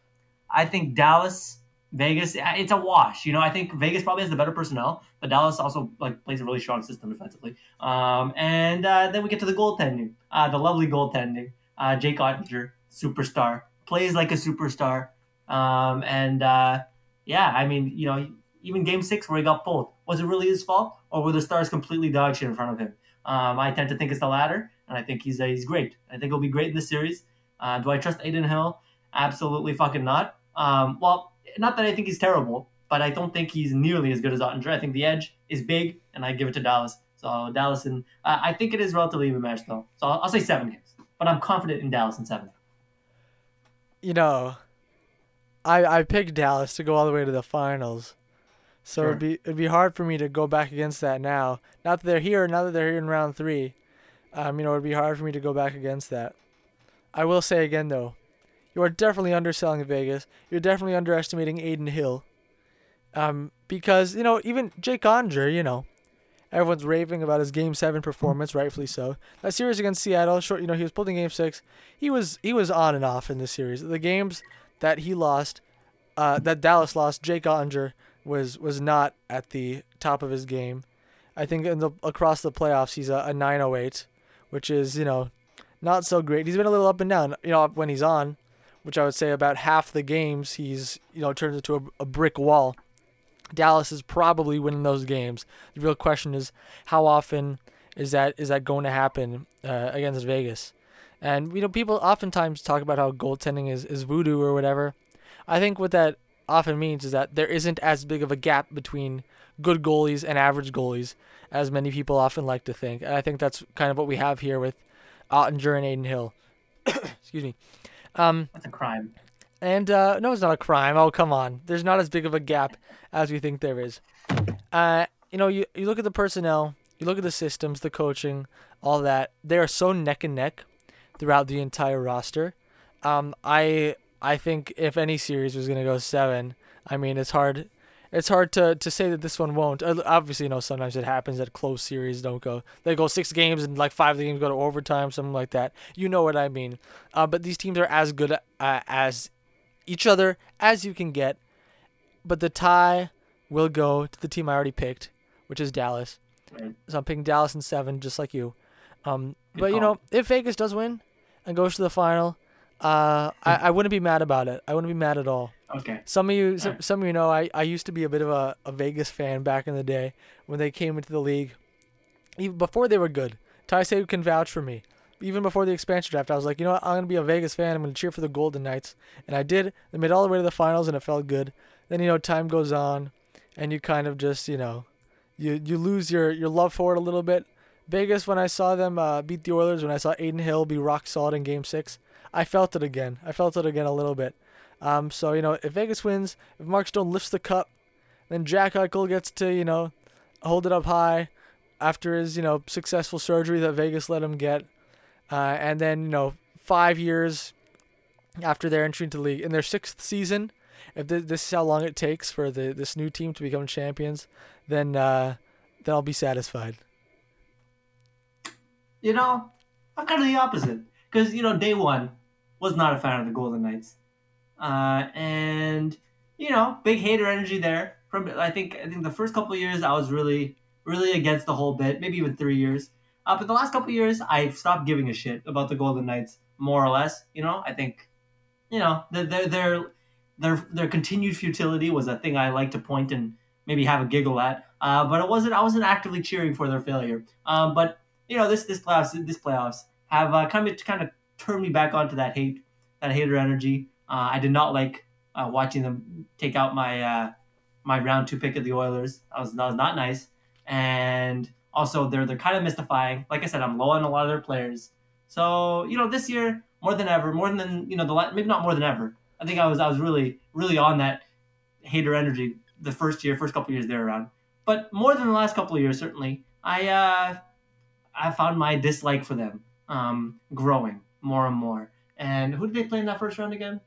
I think Dallas Vegas, it's a wash. You know, I think Vegas probably has the better personnel, but Dallas also like plays a really strong system defensively. Um, and uh, then we get to the goaltending, uh, the lovely goaltending. Uh, Jake Oettinger, superstar, plays like a superstar. Um, and uh, yeah, I mean, you know, even Game Six where he got pulled, was it really his fault, or were the Stars completely dog shit in front of him? Um, I tend to think it's the latter, and I think he's he's great. I think he'll be great in this series. Uh, do I trust Adin Hill? Absolutely fucking not. Um, well, not that I think he's terrible, but I don't think he's nearly as good as Oettinger. I think the edge is big, and I give it to Dallas. So Dallas and uh, I think it is relatively even matched though. So I'll, I'll, say seven games, but I'm confident in Dallas in seven. You know, I I picked Dallas to go all the way to the finals, so sure. it'd be it'd be hard for me to go back against that now. Not that they're here, now that they're here in round three, um, you know, it'd be hard for me to go back against that. I will say again though, you are definitely underselling Vegas. You're definitely underestimating Adin Hill. Um, because, you know, even Jake Oettinger, you know, Everyone's raving about his Game Seven performance, rightfully so. That series against Seattle, short, you know, he was pulled in Game Six. He was he was on and off in this series. The games that he lost, uh, that Dallas lost, Jake Oettinger was was not at the top of his game. I think in the across the playoffs he's a, a 908, which is you know not so great. He's been a little up and down. You know when he's on, which I would say about half the games he's you know turns into a, a brick wall. Dallas is probably winning those games. The real question is how often is that is that going to happen uh, against Vegas? And you know people oftentimes talk about how goaltending is, is voodoo or whatever. I think what that often means is that there isn't as big of a gap between good goalies and average goalies as many people often like to think. And I think that's kind of what we have here with Oettinger and Adin Hill. Excuse me. Um, That's a crime. and uh, no, it's not a crime. Oh, come on. There's not as big of a gap as we think there is. Uh, you know, you, you look at the personnel, you look at the systems, the coaching, all that. They are so neck and neck throughout the entire roster. Um, I I think if any series was gonna go seven, I mean it's hard. It's hard to, to say that this one won't. Uh, Obviously, you know sometimes it happens that close series don't go. They go six games and like five of the games go to overtime, something like that. You know what I mean. Uh, but these teams are as good uh, as each other as you can get. But the tie will go to the team I already picked, which is Dallas. So I'm picking Dallas in seven, just like you. Um, but you know, if Vegas does win and goes to the final, uh, I, I wouldn't be mad about it. I wouldn't be mad at all. Okay. Some of you, some, Alright. some of you know, I, I used to be a bit of a, a Vegas fan back in the day when they came into the league. Even before they were good, Ty Sayu can vouch for me. Even before the expansion draft, I was like, you know what, I'm gonna be a Vegas fan. I'm gonna cheer for the Golden Knights, and I did. They made it all the way to the finals, and it felt good. Then you know, time goes on, and you kind of just you know, you you lose your your love for it a little bit. Vegas, when I saw them uh, beat the Oilers, when I saw Adin Hill be rock solid in Game Six, I felt it again. I felt it again a little bit. Um, so you know, if Vegas wins, if Mark Stone lifts the cup, then Jack Eichel gets to you know hold it up high after his you know successful surgery that Vegas let him get, uh, and then you know five years after their entry into the league in their sixth season, if th- this is how long it takes for the this new team to become champions, then uh, then I'll be satisfied. You know, I'm kind of the opposite because you know, day one was not a fan of the Golden Knights, uh, and you know, big hater energy there. From I think I think the first couple years I was really really against the whole bit, maybe even three years. Uh, but the last couple years I've stopped giving a shit about the Golden Knights more or less. You know, I think you know their their their their, their continued futility was a thing I like to point and maybe have a giggle at. Uh, but it wasn't I wasn't actively cheering for their failure. Um, but you know this this playoffs this playoffs have uh, kind of kind of turned me back onto that hate that hater energy. Uh, I did not like uh, watching them take out my uh, my round two pick of the Oilers. That was that was not nice, and also they're they're kind of mystifying. Like I said, I'm low on a lot of their players. So you know this year more than ever, more than you know the maybe not more than ever. I think I was I was really really on that hater energy the first year, first couple years they were around. But more than the last couple of years, certainly, I uh, I found my dislike for them um, growing more and more. And who did they play in that first round again?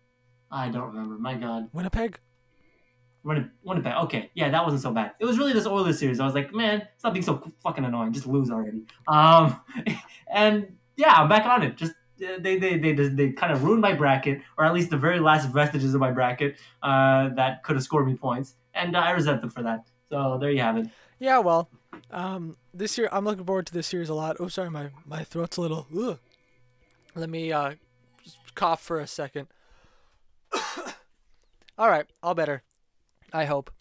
I don't remember. My God, Winnipeg. Winnipeg. Winnipeg. Okay, yeah, that wasn't so bad. It was really this Oilers series. I was like, man, stop being so fucking annoying. Just lose already. Um, and yeah, I'm back on it. Just uh, they they they they, they kind of ruined my bracket, or at least the very last vestiges of my bracket uh, that could have scored me points, and uh, I resent them for that. So there you have it. Yeah, well, um, this year I'm looking forward to this series a lot. Oh, sorry, my my throat's a little. Ugh. Let me uh, cough for a second. All right, all better. I hope.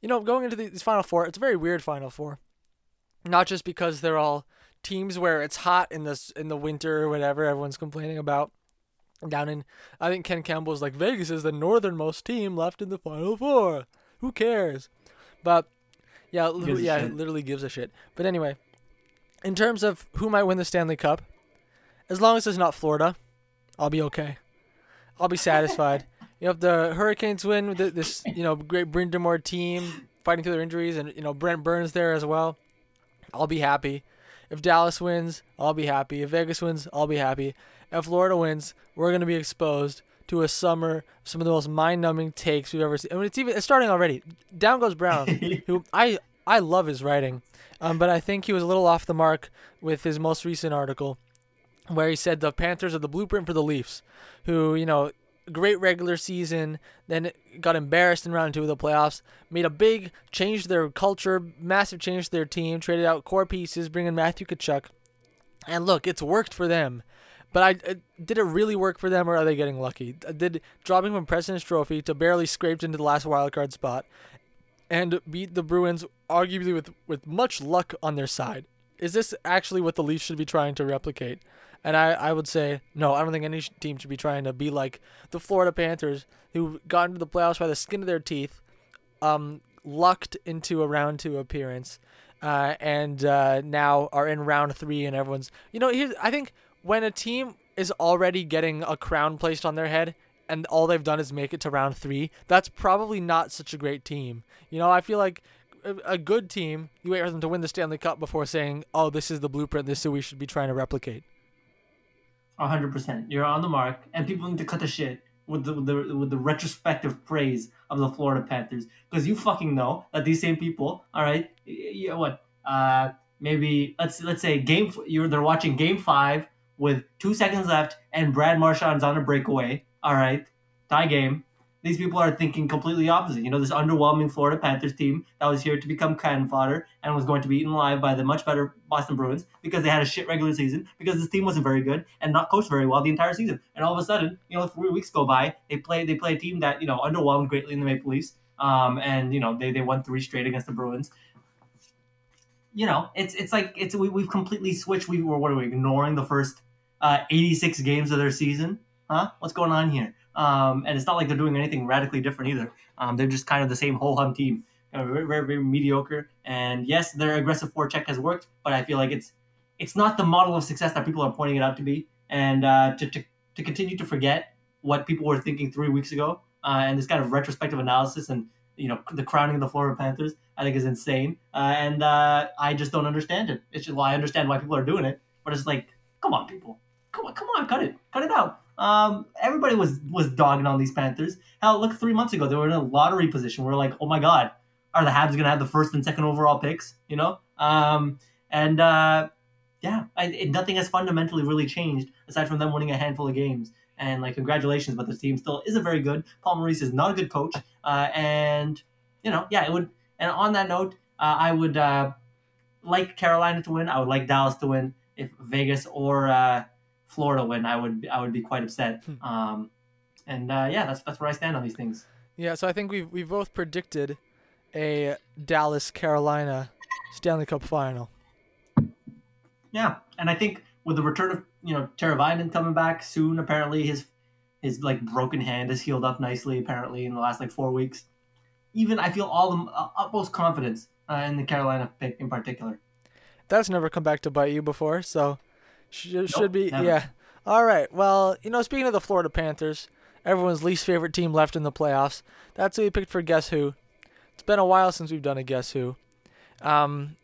You know, going into these final four, it's a very weird final four. Not just because they're all teams where it's hot in this in the winter or whatever everyone's complaining about. Down in, I think Ken Campbell's like Vegas is the northernmost team left in the final four. Who cares? But yeah, li- yeah, shit. literally gives a shit. But anyway, in terms of who might win the Stanley Cup, as long as it's not Florida, I'll be okay. I'll be satisfied. you know, if the Hurricanes win with this, you know, great Brind'Amour team fighting through their injuries, and you know Brent Burns there as well, I'll be happy. If Dallas wins, I'll be happy. If Vegas wins, I'll be happy. If Florida wins, we're gonna be exposed to a summer of some of the most mind-numbing takes we've ever seen. I mean, it's even it's starting already. Down goes Brown, who I I love his writing, um, but I think he was a little off the mark with his most recent article, where he said the Panthers are the blueprint for the Leafs, who you know great regular season, then got embarrassed in round two of the playoffs, made a big change to their culture, massive change to their team, traded out core pieces, bringing Matthew Tkachuk. And look, it's worked for them. But I uh, did it really work for them, or are they getting lucky? Uh, did dropping from President's Trophy to barely scraped into the last wildcard spot, and beat the Bruins arguably with with much luck on their side? Is this actually what the Leafs should be trying to replicate? And I, I would say, no, I don't think any team should be trying to be like the Florida Panthers, who got into the playoffs by the skin of their teeth, um, lucked into a round two appearance, uh, and uh, now are in round three, and everyone's, you know, here's, I think when a team is already getting a crown placed on their head, and all they've done is make it to round three, that's probably not such a great team. You know, I feel like a good team, you wait for them to win the Stanley Cup before saying, "Oh, this is the blueprint. This is what we should be trying to replicate." Hundred percent. You're on the mark, and people need to cut the shit with the, with the with the retrospective praise of the Florida Panthers because you fucking know that these same people, all right, yeah, what, uh, maybe let's let's say game you're they're watching game five with two seconds left and Brad Marchand's on a breakaway, all right, tie game, these people are thinking completely opposite. You know, this underwhelming Florida Panthers team that was here to become cannon fodder and was going to be eaten alive by the much better Boston Bruins because they had a shit regular season, because this team wasn't very good and not coached very well the entire season. And all of a sudden, you know, three weeks go by, they play they play a team that, you know, underwhelmed greatly in the Maple Leafs. Um, and, you know, they, they won three straight against the Bruins. You know, it's it's like it's we, we've completely switched. We were what are we ignoring the first uh, 86 games of their season? Huh? What's going on here? Um, and it's not like they're doing anything radically different either. Um, they're just kind of the same whole hum team, very, very, very mediocre. And yes, their aggressive forecheck has worked, but I feel like it's it's not the model of success that people are pointing it out to be. And uh, to, to to continue to forget what people were thinking three weeks ago, uh, and this kind of retrospective analysis and you know the crowning of the Florida Panthers, I think is insane. Uh, and uh, I just don't understand it. It's just, well, I understand why people are doing it, but it's like, come on, people, come on, come on, cut it, cut it out. Um, everybody was was dogging on these Panthers. Hell, look, three months ago they were in a lottery position. We are like, oh my god, are the Habs gonna have the first and second overall picks? You know, um, and uh, yeah, I, it, nothing has fundamentally really changed aside from them winning a handful of games. And like, congratulations, but the team still isn't very good. Paul Maurice is not a good coach, uh, and you know, yeah, it would. And on that note, uh, I would uh, like Carolina to win. I would like Dallas to win if Vegas or uh, Florida win, I would I would be quite upset. Hmm. Um, and uh, yeah, that's that's where I stand on these things. Yeah, so I think we've we both predicted a Dallas Carolina Stanley Cup final. Yeah, and I think with the return of you know Teravainen coming back soon, apparently his his like broken hand has healed up nicely. Apparently in the last like four weeks, even I feel all the uh, utmost confidence uh, in the Carolina pick in particular. That's never come back to bite you before, so should, nope, should be never. yeah. All right. Well, you know, speaking of the Florida Panthers, everyone's least favorite team left in the playoffs. That's who we picked for Guess Who. It's been a while since we've done a Guess Who. Um,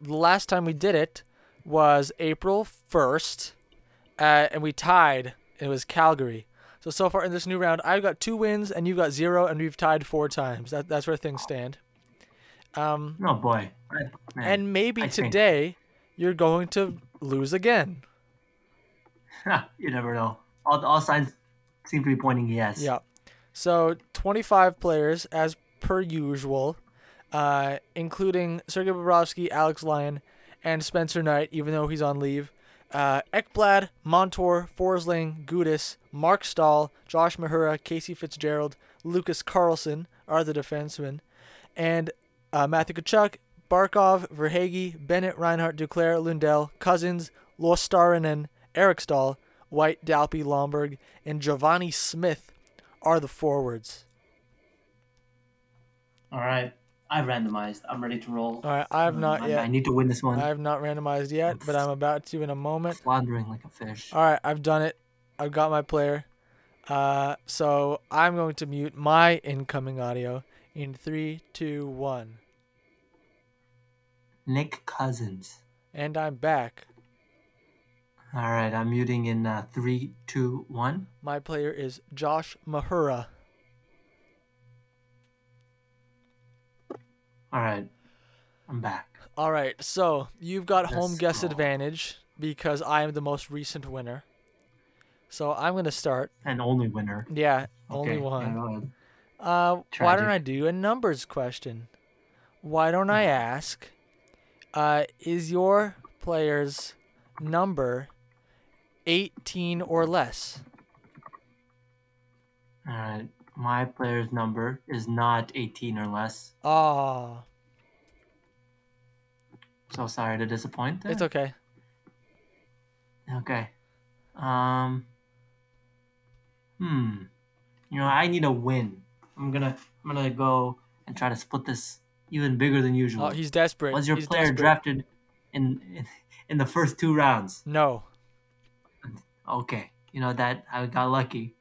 the last time we did it was April 1st, uh, and we tied. It was Calgary. So so far in this new round, I've got two wins and you've got zero, and we've tied four times. That that's where things stand. Um, oh boy! Man, and maybe today you're going to lose again. you never know. All, all signs seem to be pointing yes. Yeah. So 25 players as per usual, uh, including Sergei Bobrovsky, Alex Lyon, and Spencer Knight, even though he's on leave. Uh, Ekblad, Montour, Forsling, Gudas, Marc Staal, Josh Mahura, Casey Fitzgerald, Lucas Carlsson are the defensemen. And uh, Matthew Tkachuk, Barkov, Verhaeghe, Bennett, Reinhart, Duclair, Lundell, Cousins, Luostarinen, Eric Staal, White, Dalpe, Lomberg, and Givani Smith are the forwards. All right. I've randomized. I'm ready to roll. All right. I have not yet. I need to win this one. I have not randomized yet, but I'm about to in a moment. Floundering like a fish. All right. I've done it. I've got my player. Uh, so I'm going to mute my incoming audio in three, two, one. Nick Cousins. And I'm back. All right, I'm muting in uh, three, two, one. My player is Josh Mahura. All right. I'm back. All right, so you've got Let's home guess advantage because I am the most recent winner. So I'm gonna start. And only winner. Yeah, only Okay, yeah, one. Uh, why don't I do a numbers question? Why don't I ask? Uh, is your player's number 18 or less? All right. My player's number is not 18 or less. Ah, So sorry to disappoint. There. it's okay. Okay. Um. Hmm. You know, I need a win. I'm gonna I'm gonna go and try to split this even bigger than usual. Oh, he's desperate. Was your He's player desperate. drafted in, in in the first two rounds? No, Okay. You know that I got lucky.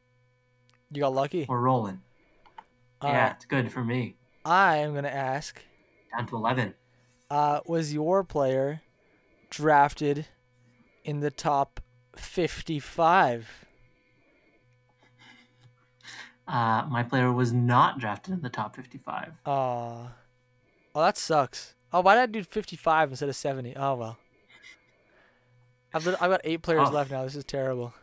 you got lucky. We're rolling. All yeah, it's good for me. I am gonna ask. Down to eleven. Uh, was your player drafted in the top 55? Uh, my player was not drafted in the top fifty-five. Aw. Oh, that sucks. Oh, why did I do 55 instead of 70? Oh, well. I've, I've got eight players Tough. left now. This is terrible.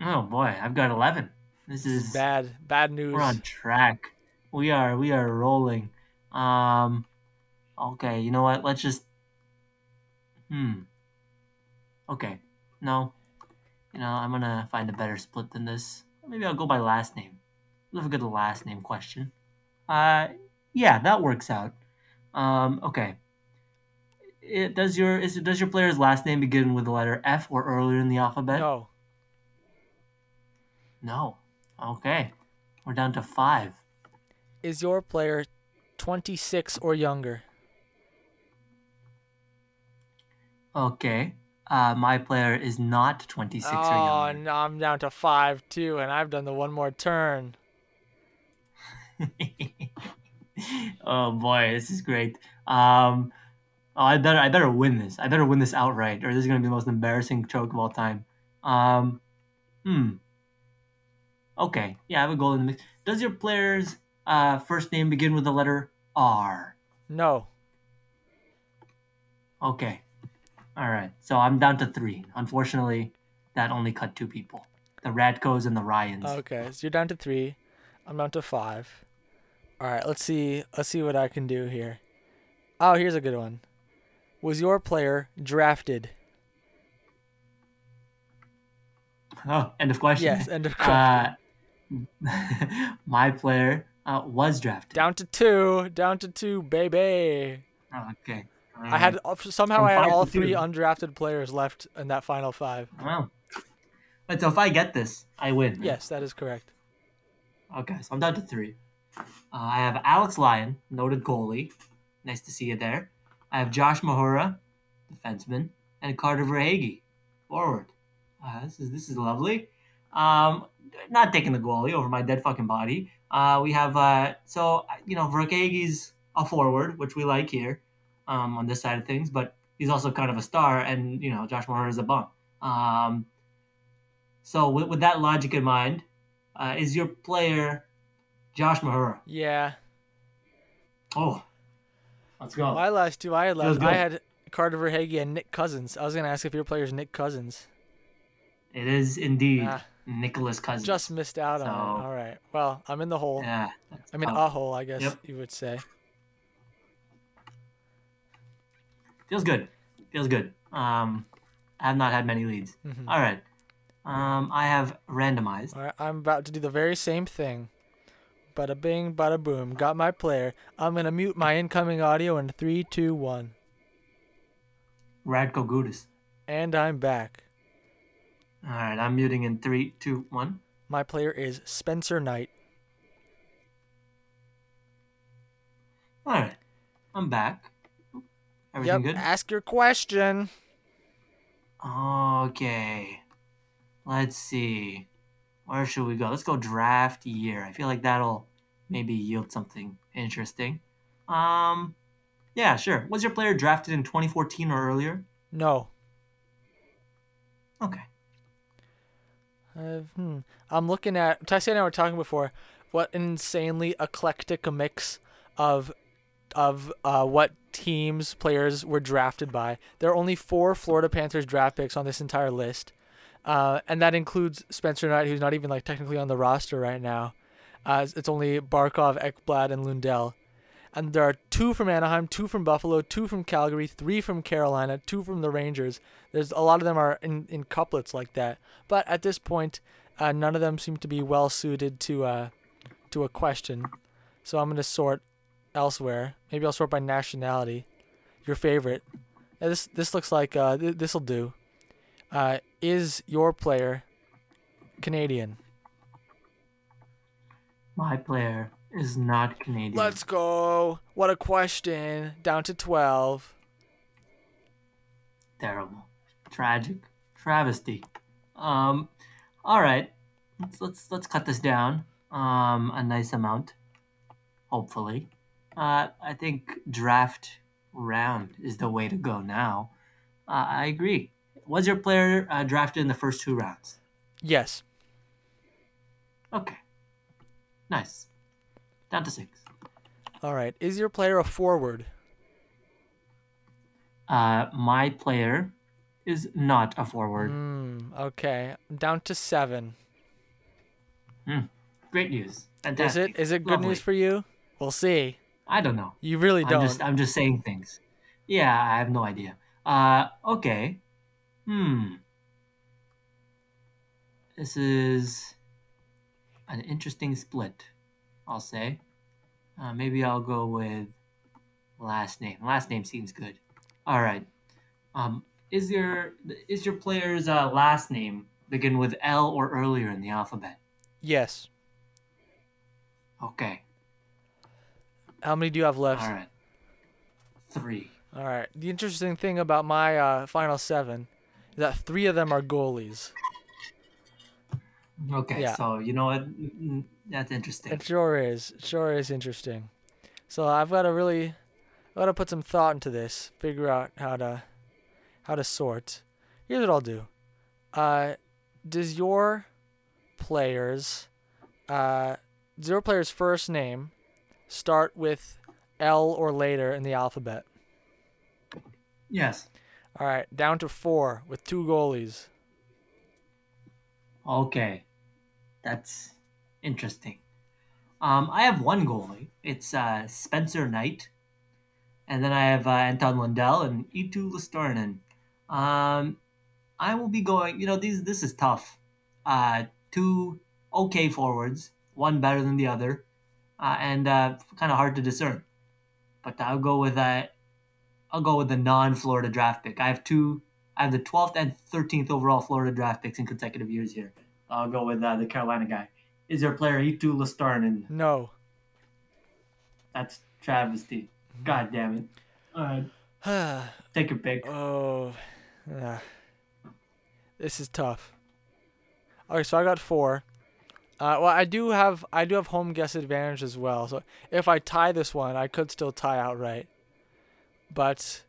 Oh boy, I've got eleven. This This is is bad. Bad news. We're on track. We are we are rolling. Um okay, you know what? Let's just Hmm. Okay. No. You know, I'm gonna find a better split than this. Maybe I'll go by last name. Let's look at the last name question. Uh yeah, that works out. Um, okay. It, does your is does your player's last name begin with the letter F or earlier in the alphabet? No. No. Okay. We're down to five. Is your player 26 or younger? Okay. Uh, my player is not 26 oh, or younger. Oh, no, I'm down to five, too, and I've done the one more turn. oh boy, this is great. Um, oh, I better I better win this. I better win this outright, or this is gonna be the most embarrassing choke of all time. Um, hmm. Okay, yeah, I have a goal in the mix. Does your player's uh, first name begin with the letter R? No. Okay. All right. So I'm down to three. Unfortunately, that only cut two people: the Radkos and the Ryans. Okay, so you're down to three. I'm down to five. All right, let's see. Let's see what I can do here. Oh, here's a good one. Was your player drafted? Oh, end of question. Yes. End of question. Uh, my player uh, was drafted. down to two. Down to two, baby. Oh, okay. I had somehow I had all three two. undrafted players left in that final five. Well, but so if I get this, I win. Yes, that is correct. Okay, so I'm down to three. Uh, I have Alex Lyon, noted goalie. Nice to see you there. I have Josh Mahura, defenseman, and Carter Verhaeghe, forward. Uh, this is this is lovely. Um, not taking the goalie over my dead fucking body. Uh, we have uh, so you know Verhaeghe's a forward, which we like here, um, on this side of things, but he's also kind of a star, and you know Josh Mahura is a bum. Um, so with, with that logic in mind, uh, is your player Josh Mahura? Yeah. Oh, let's go. My last two I had left. I had Carter Verhaeghe and Nick Cousins. I was gonna ask if your player's Nick Cousins. It is indeed Ah. Nicholas Cousins. Just missed out on it. All right. Well, I'm in the hole. yeah. I mean, tough. a hole, I guess Yep. you would say. feels good. Feels good. Um, I have not had many leads. Mhm. All right. Um, I have randomized. All right, I'm about to do the very same thing. Bada bing, bada boom. Got my player. I'm gonna mute my incoming audio in three, two, one, Radko Gudas. and I'm back. All right, I'm muting in three, two, one. My player is Spencer Knight. All right, I'm back. Everything yep. good? Ask your question. Okay. Let's see. Where should we go? Let's go draft year. I feel like that'll maybe yield something interesting. Um, yeah, sure. Was your player drafted in 2014 or earlier? No. Okay. Uh, hmm. I'm looking at. Tyson and I were talking before. What insanely eclectic mix of of uh, what teams players were drafted by. There are only four Florida Panthers draft picks on this entire list, uh, and that includes Spencer Knight, who's not even like technically on the roster right now. Uh, it's only Barkov, Ekblad, and Lundell. And there are two from Anaheim, two from Buffalo, two from Calgary, three from Carolina, two from the Rangers. There's a lot of them are in, in couplets like that. But at this point, uh, none of them seem to be well suited to uh, to a question. So I'm gonna sort elsewhere. Maybe I'll sort by nationality. Your favorite. Yeah, this this looks like uh, th- this'll do. Uh, is your player Canadian? My player is not Canadian. Let's go. What a question. Down to 12. Terrible. Tragic. Travesty. Um all right. Let's let's let's cut this down. Um a nice amount. Hopefully. Uh I think draft round is the way to go now. Uh, I agree. Was your player uh, drafted in the first two rounds? Yes. Okay. Nice. Down to six. All right. Is your player a forward? Uh, my player is not a forward. Hmm. Okay. Down to seven. Great news. Is it? Is it good Lovely. news for you? We'll see. I don't know. You really I'm don't. just I'm just saying things. Yeah, I have no idea. Uh okay. Hmm. This is an interesting split, I'll say. Uh, maybe I'll go with last name. Last name seems good. All right. Um, is your is your player's uh, last name begin with L or earlier in the alphabet? yes. Okay. How many do you have left? All right. Three. All right. The interesting thing about my uh, final seven that three of them are goalies. Okay, Yeah. so you know what? That's interesting. It sure is. It sure is interesting. So I've got to really, I've got to put some thought into this. Figure out how to, how to sort. Here's what I'll do. Uh, does your players, uh, does your player's first name start with L or later in the alphabet? Yes. All right, down to four with two goalies. Okay, that's interesting. Um, I have one goalie. It's uh, Spencer Knight, and then I have uh, Anton Lundell and Eetu Luostarinen. Um, I will be going. You know, these this is tough. Uh, two okay forwards, one better than the other, uh, and uh, kind of hard to discern. But I'll go with uh, I'll go with the non-Florida draft pick. I have two. I have the 12th and 13th overall Florida draft picks in consecutive years here. I'll go with uh, the Carolina guy. Is their player Eetu Luostarinen? No. That's travesty. God damn it. All right, take your pick. Oh, yeah. This is tough. Okay, so I got four. Uh, well, I do have I do have home guess advantage as well. So if I tie this one, I could still tie outright. But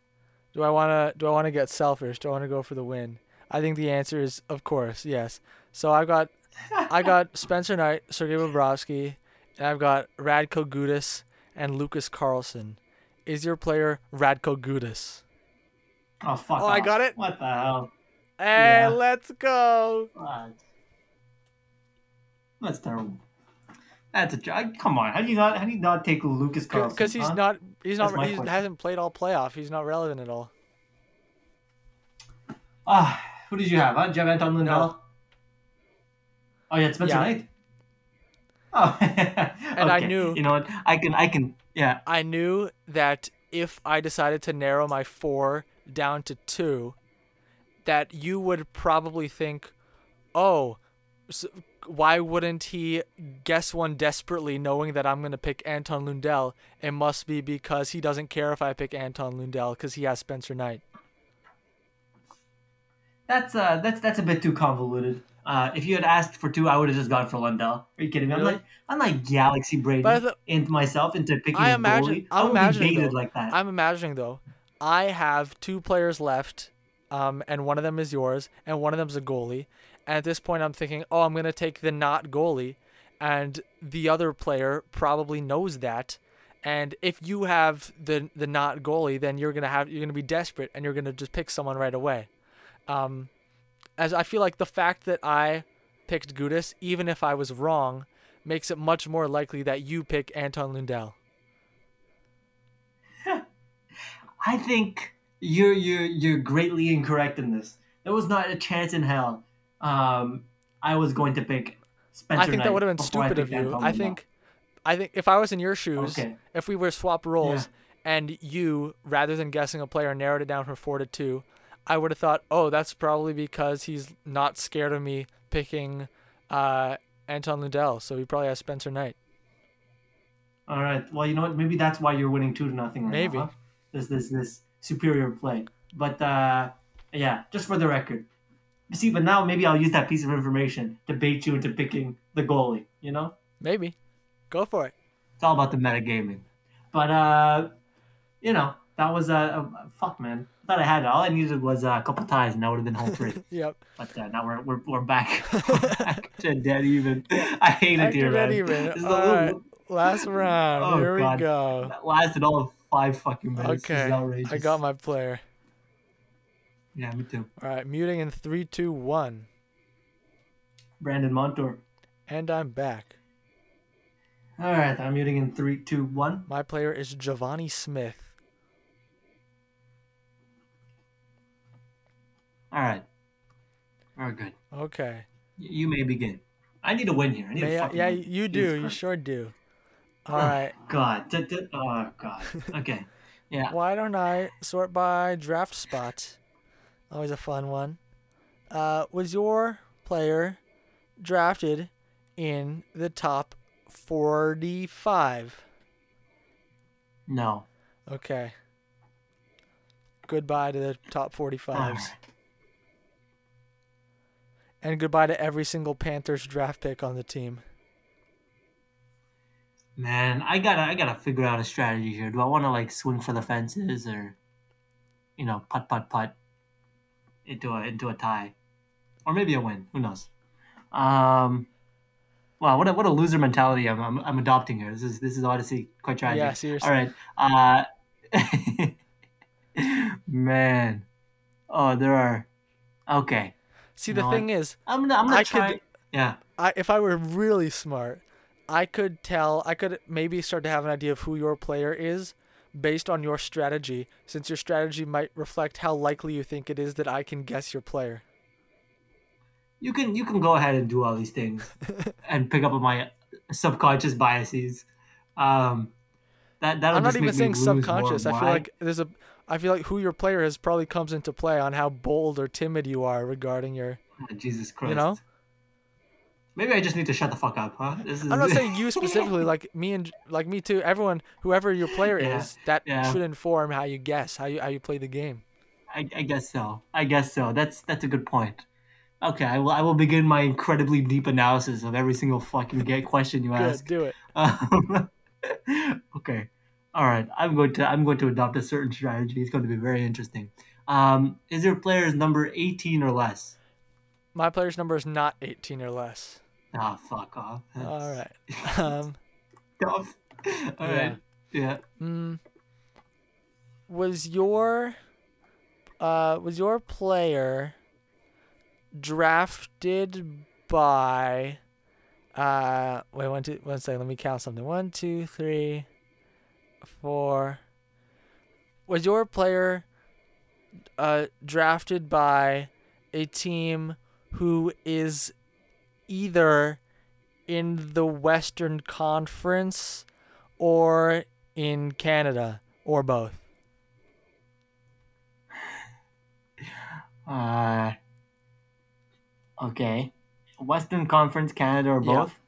do I wanna do I wanna get selfish? Do I wanna go for the win? I think the answer is of course yes. So I've got I got Spencer Knight, Sergei Bobrovsky, and I've got Radko Gudas and Lucas Carlsson. Is your player Radko Gudas? Oh fuck! Oh, I got it? What the hell? Hey, Yeah. let's go. That's terrible. That's a joke. Come on, how do you not? How do you not take Lucas Carlsson? Because he's huh? not, he's not, he hasn't played all playoff. He's not relevant at all. Ah, who did you have? Huh? Did you have Anton Lundell? No. Oh, yeah, Spencer Yeah. Knight. Oh, and I knew- You know what? I can. I can. Yeah. I knew that if I decided to narrow my four down to two, that you would probably think, oh, s why wouldn't he guess one desperately knowing that I'm going to pick Anton Lundell? It must be because he doesn't care if I pick Anton Lundell because he has Spencer Knight. That's uh, that's that's a bit too convoluted. Uh, if you had asked for two, I would have just gone for Lundell. Are you kidding me? Really? I'm like I'm like Galaxy Brady thought- into myself into picking I a imagine- goalie. I'm I would imagining, though, like that. I'm imagining though, I have two players left, um, and one of them is yours, and one of them's a goalie. And at this point, I'm thinking, oh, I'm gonna take the not goalie, and the other player probably knows that, And if you have the the not goalie, then you're gonna have you're gonna be desperate and you're gonna just pick someone right away. Um, as I feel like the fact that I picked Gudas, even if I was wrong, makes it much more likely that you pick Anton Lundell. I think you're you're you're greatly incorrect in this. There was not a chance in hell. Um, I was going to pick Spencer. I think Knight that would have been stupid of you. I think, I think if I was in your shoes, Okay. if we were swap roles, and you rather than guessing a player narrowed it down from four to two, I would have thought, oh, that's probably because he's not scared of me picking uh, Anton Lundell, so he probably has Spencer Knight. All right. Well, you know what? Maybe that's why you're winning two to nothing right Maybe. now. Huh? This this this superior play. But uh, yeah, just for the record. See, but now maybe I'll use that piece of information to bait you into picking the goalie. You know, Maybe, go for it. it's all about the metagaming. But uh, you know, that was a uh, uh, fuck, man. I thought I had it. All I needed was uh, a couple ties, and I would have been home free. Yep. but uh, now we're we're, we're back, back to dead even. I hate it here, man. even. This is a All little- right. Last round. Oh, Here God. we go. That lasted all of five fucking minutes. Okay. I got my player. Yeah, me too. All right, muting in three, two, one, Brandon Montour. and I'm back. All right, I'm muting in three, two, one. My player is Givani Smith. All right. All right, good. Okay. You may begin. I need a win here. I need May a I- fucking yeah, win. you do. You sure do. Oh, All Oh, right. God. D- d- oh, God. Okay. Yeah. Why don't I sort by draft spot? Always a fun one. Uh, was your player drafted in the top 45? No. Okay. Goodbye to the top 45s. Alright. And goodbye to every single Panthers draft pick on the team. Man, I gotta, I gotta figure out a strategy here. Do I want to like swing for the fences or, you know, putt, putt, putt into a into a tie, or maybe a win? Who knows? Um, wow, what a what a loser mentality I'm, I'm, I'm adopting here. This is this is honestly quite tragic. Yeah, seriously. All right. Uh, man. Oh, there are. Okay. See, the know thing is, I'm gonna. I'm gonna I try. could- Yeah. I if I were really smart, I could tell I could maybe start to have an idea of who your player is based on your strategy, since your strategy might reflect how likely you think it is that I can guess your player. You can you can go ahead and do all these things and pick up on my subconscious biases. Um, that that'll I'm not even saying me lose more and subconscious. I feel like there's a I feel like who your player is probably comes into play on how bold or timid you are regarding your Oh, Jesus Christ. you know? Maybe I just need to shut the fuck up, huh? This is. I'm not saying you specifically, like me and like me too. Everyone, whoever your player Yeah, is, that yeah. should inform how you guess, how you how you play the game. I, I guess so. I guess so. That's that's a good point. Okay, I will. I will begin my incredibly deep analysis of every single fucking get question you Good, ask. do it. Um, okay, all right. I'm going to I'm going to adopt a certain strategy. It's going to be very interesting. Um, is your player's number 18 or less? My player's number is not 18 or less. Ah, fuck off. All right. Um. All Yeah. right. Yeah. mm, was your uh was your player drafted by uh wait one two one second let me count something one two three four was your player uh drafted by a team who is either in the Western Conference or in Canada or both. Uh. Okay. Western Conference, Canada, or Yeah. both?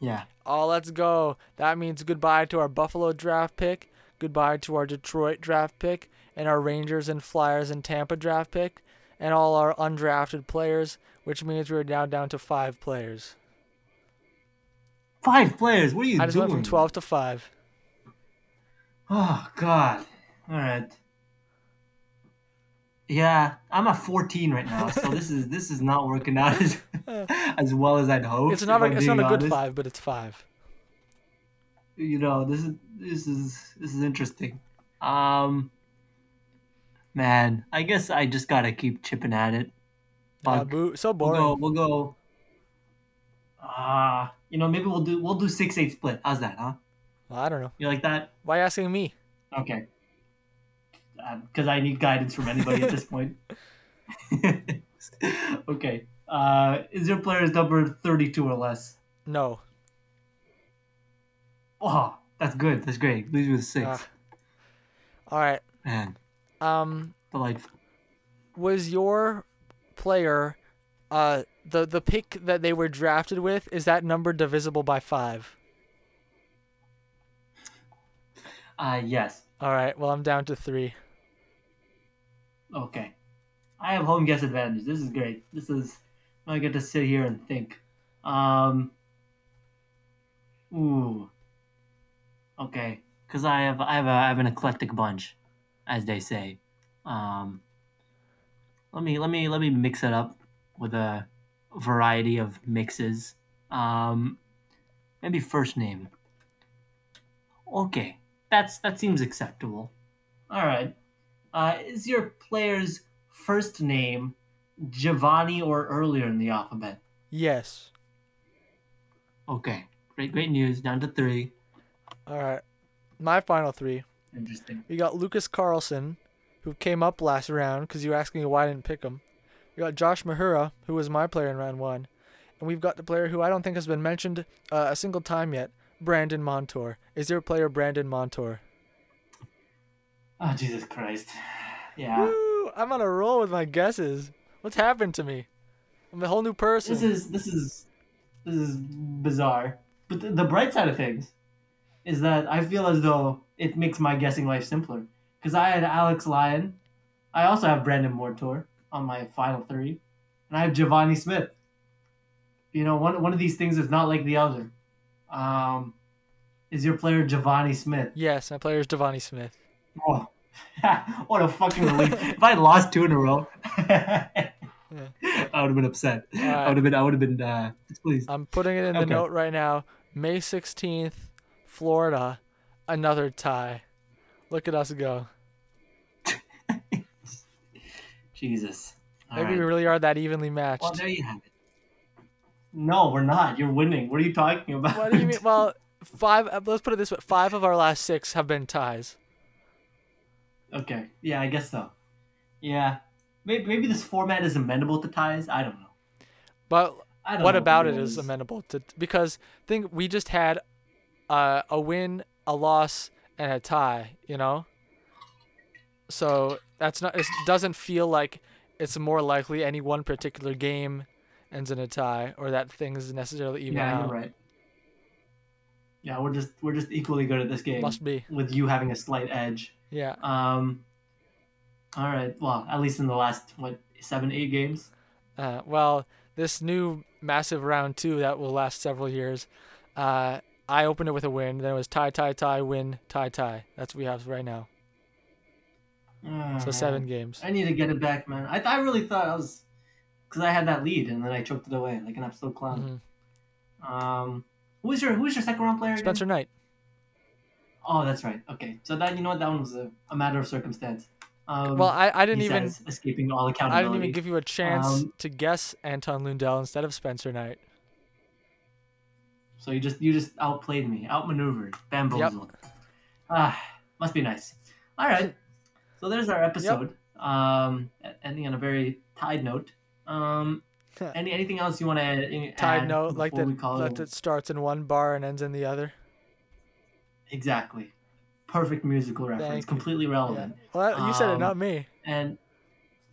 Yeah. Oh, let's go. That means goodbye to our Buffalo draft pick, goodbye to our Detroit draft pick, and our Rangers and Flyers and Tampa draft pick, and all our undrafted players, which means we're now down to five players. Five players. What are you doing? I just doing? went from 12 to 5. Oh God. All right. Yeah, I'm at 14 right now, so this is this is not working out as as well as I'd hoped. It's not a, it's not a good 5, but it's 5. you know, this is this is this is interesting. Um, man, I guess I just gotta keep chipping at it. Uh, boo, so we'll go. We'll go. Ah, you know, maybe we'll do we'll do six eight split. How's that, huh? Well, I don't know. You like that? Why asking me? Okay. Because I need guidance from anybody at this point. okay. Uh, is your player's number 32 or less? No. Oh, that's good. That's great. Leaves you with six. Ah. All right. Man, Um, delightful. was your player, uh, the the pick that they were drafted with? Is that number divisible by five? Uh, yes. All right. Well, I'm down to three. Okay. I have home guess advantage. This is great. This is I get to sit here and think. Um. Ooh. Okay, because I have I have a, I have an eclectic bunch, as they say. Um. Let me let me let me mix it up with a variety of mixes. Um. Maybe first name. Okay, that's that seems acceptable. All right. Uh, is your player's first name Givani or earlier in the alphabet? Yes. Okay, great, great news. Down to three. All right. My final three. Interesting. We got Lucas Carlsson, who came up last round because you were asking me why I didn't pick him. We got Josh Mahura, who was my player in round one. And we've got the player who I don't think has been mentioned uh, a single time yet, Brandon Montour. Is your player Brandon Montour? Oh Jesus Christ! Yeah, Woo! I'm on a roll with my guesses. What's happened to me? I'm a whole new person. this is this is this is bizarre. But the, the bright side of things is that I feel as though it makes my guessing life simpler. Because I had Alex Lyon, I also have Brandon Montour on my final three, and I have Givani Smith. You know, one one of these things is not like the other. Um, is your player Givani Smith? yes, my player is Givani Smith. Oh, what a fucking relief! if I had lost two in a row, yeah. I would have been upset. I would have been. I would have been uh, displeased. I'm putting it in the Okay. note right now. May 16th, Florida, another tie. Look at us go. Jesus. All Maybe right. we really are that evenly matched. Well, there you have it. No, we're not. You're winning. What are you talking about? what do you mean? Well, five. uh, Let's put it this way: five of our last six have been ties. okay. Yeah, I guess so. Yeah. Maybe, maybe this format is amenable to ties. I don't know. But I don't what know about the it is rules. amenable to? Because think we just had uh, a win, a loss, and a tie. You know. So that's not. It doesn't feel like it's more likely any one particular game ends in a tie, or that things necessarily even Yeah, out. you're right. Yeah, we're just we're just equally good at this game. Must be. with you having a slight edge. Yeah. Um. All right. Well, at least in the last what seven, eight games. Uh, well, this new massive round two that will last several years. Uh, I opened it with a win. Then it was tie, tie, tie, win, tie, tie. That's what we have right now. Oh, So man. seven games. I need to get it back, man. I, I really thought I was because I had that lead and then I choked it away like an absolute clown. Mhm. Um, who's your who's your second round player? Again? Spencer Knight. Oh, that's right. Okay, so that you know what that one was a, a matter of circumstance. Um, Well, I, I didn't even says, escaping all accountability. I didn't even give you a chance Um, to guess Anton Lundell instead of Spencer Knight. So you just you just outplayed me, outmaneuvered, bamboozled. Ah, must be nice. All right. So there's our episode. Um, ending on a very tied note. Um, any anything else you want to add? Tied add note, like that, call that starts in one bar and ends in the other. Exactly. Perfect musical reference. Thank you. Completely Yeah. relevant. Well, that- you said it, Um, not me. And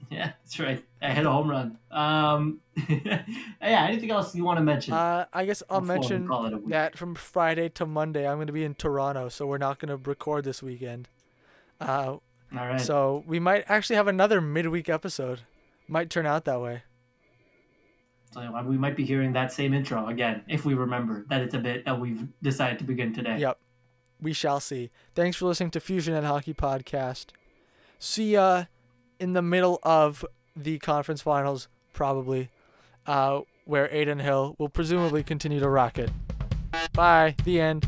yeah, that's right. I hit a home run. Um, yeah. Anything else you want to mention? Uh, I guess I'll mention call it a week? that from Friday to Monday, I'm going to be in Toronto, so we're not going to record this weekend. Uh, All right. So we might actually have another midweek episode. Might turn out that way. So we might be hearing that same intro again if we remember that it's a bit that we've decided to begin today. Yep. We shall see. Thanks for listening to Fusion and Hockey Podcast. See ya in the middle of the conference finals, probably, uh, where Adin Hill will presumably continue to rock it. Bye. The end.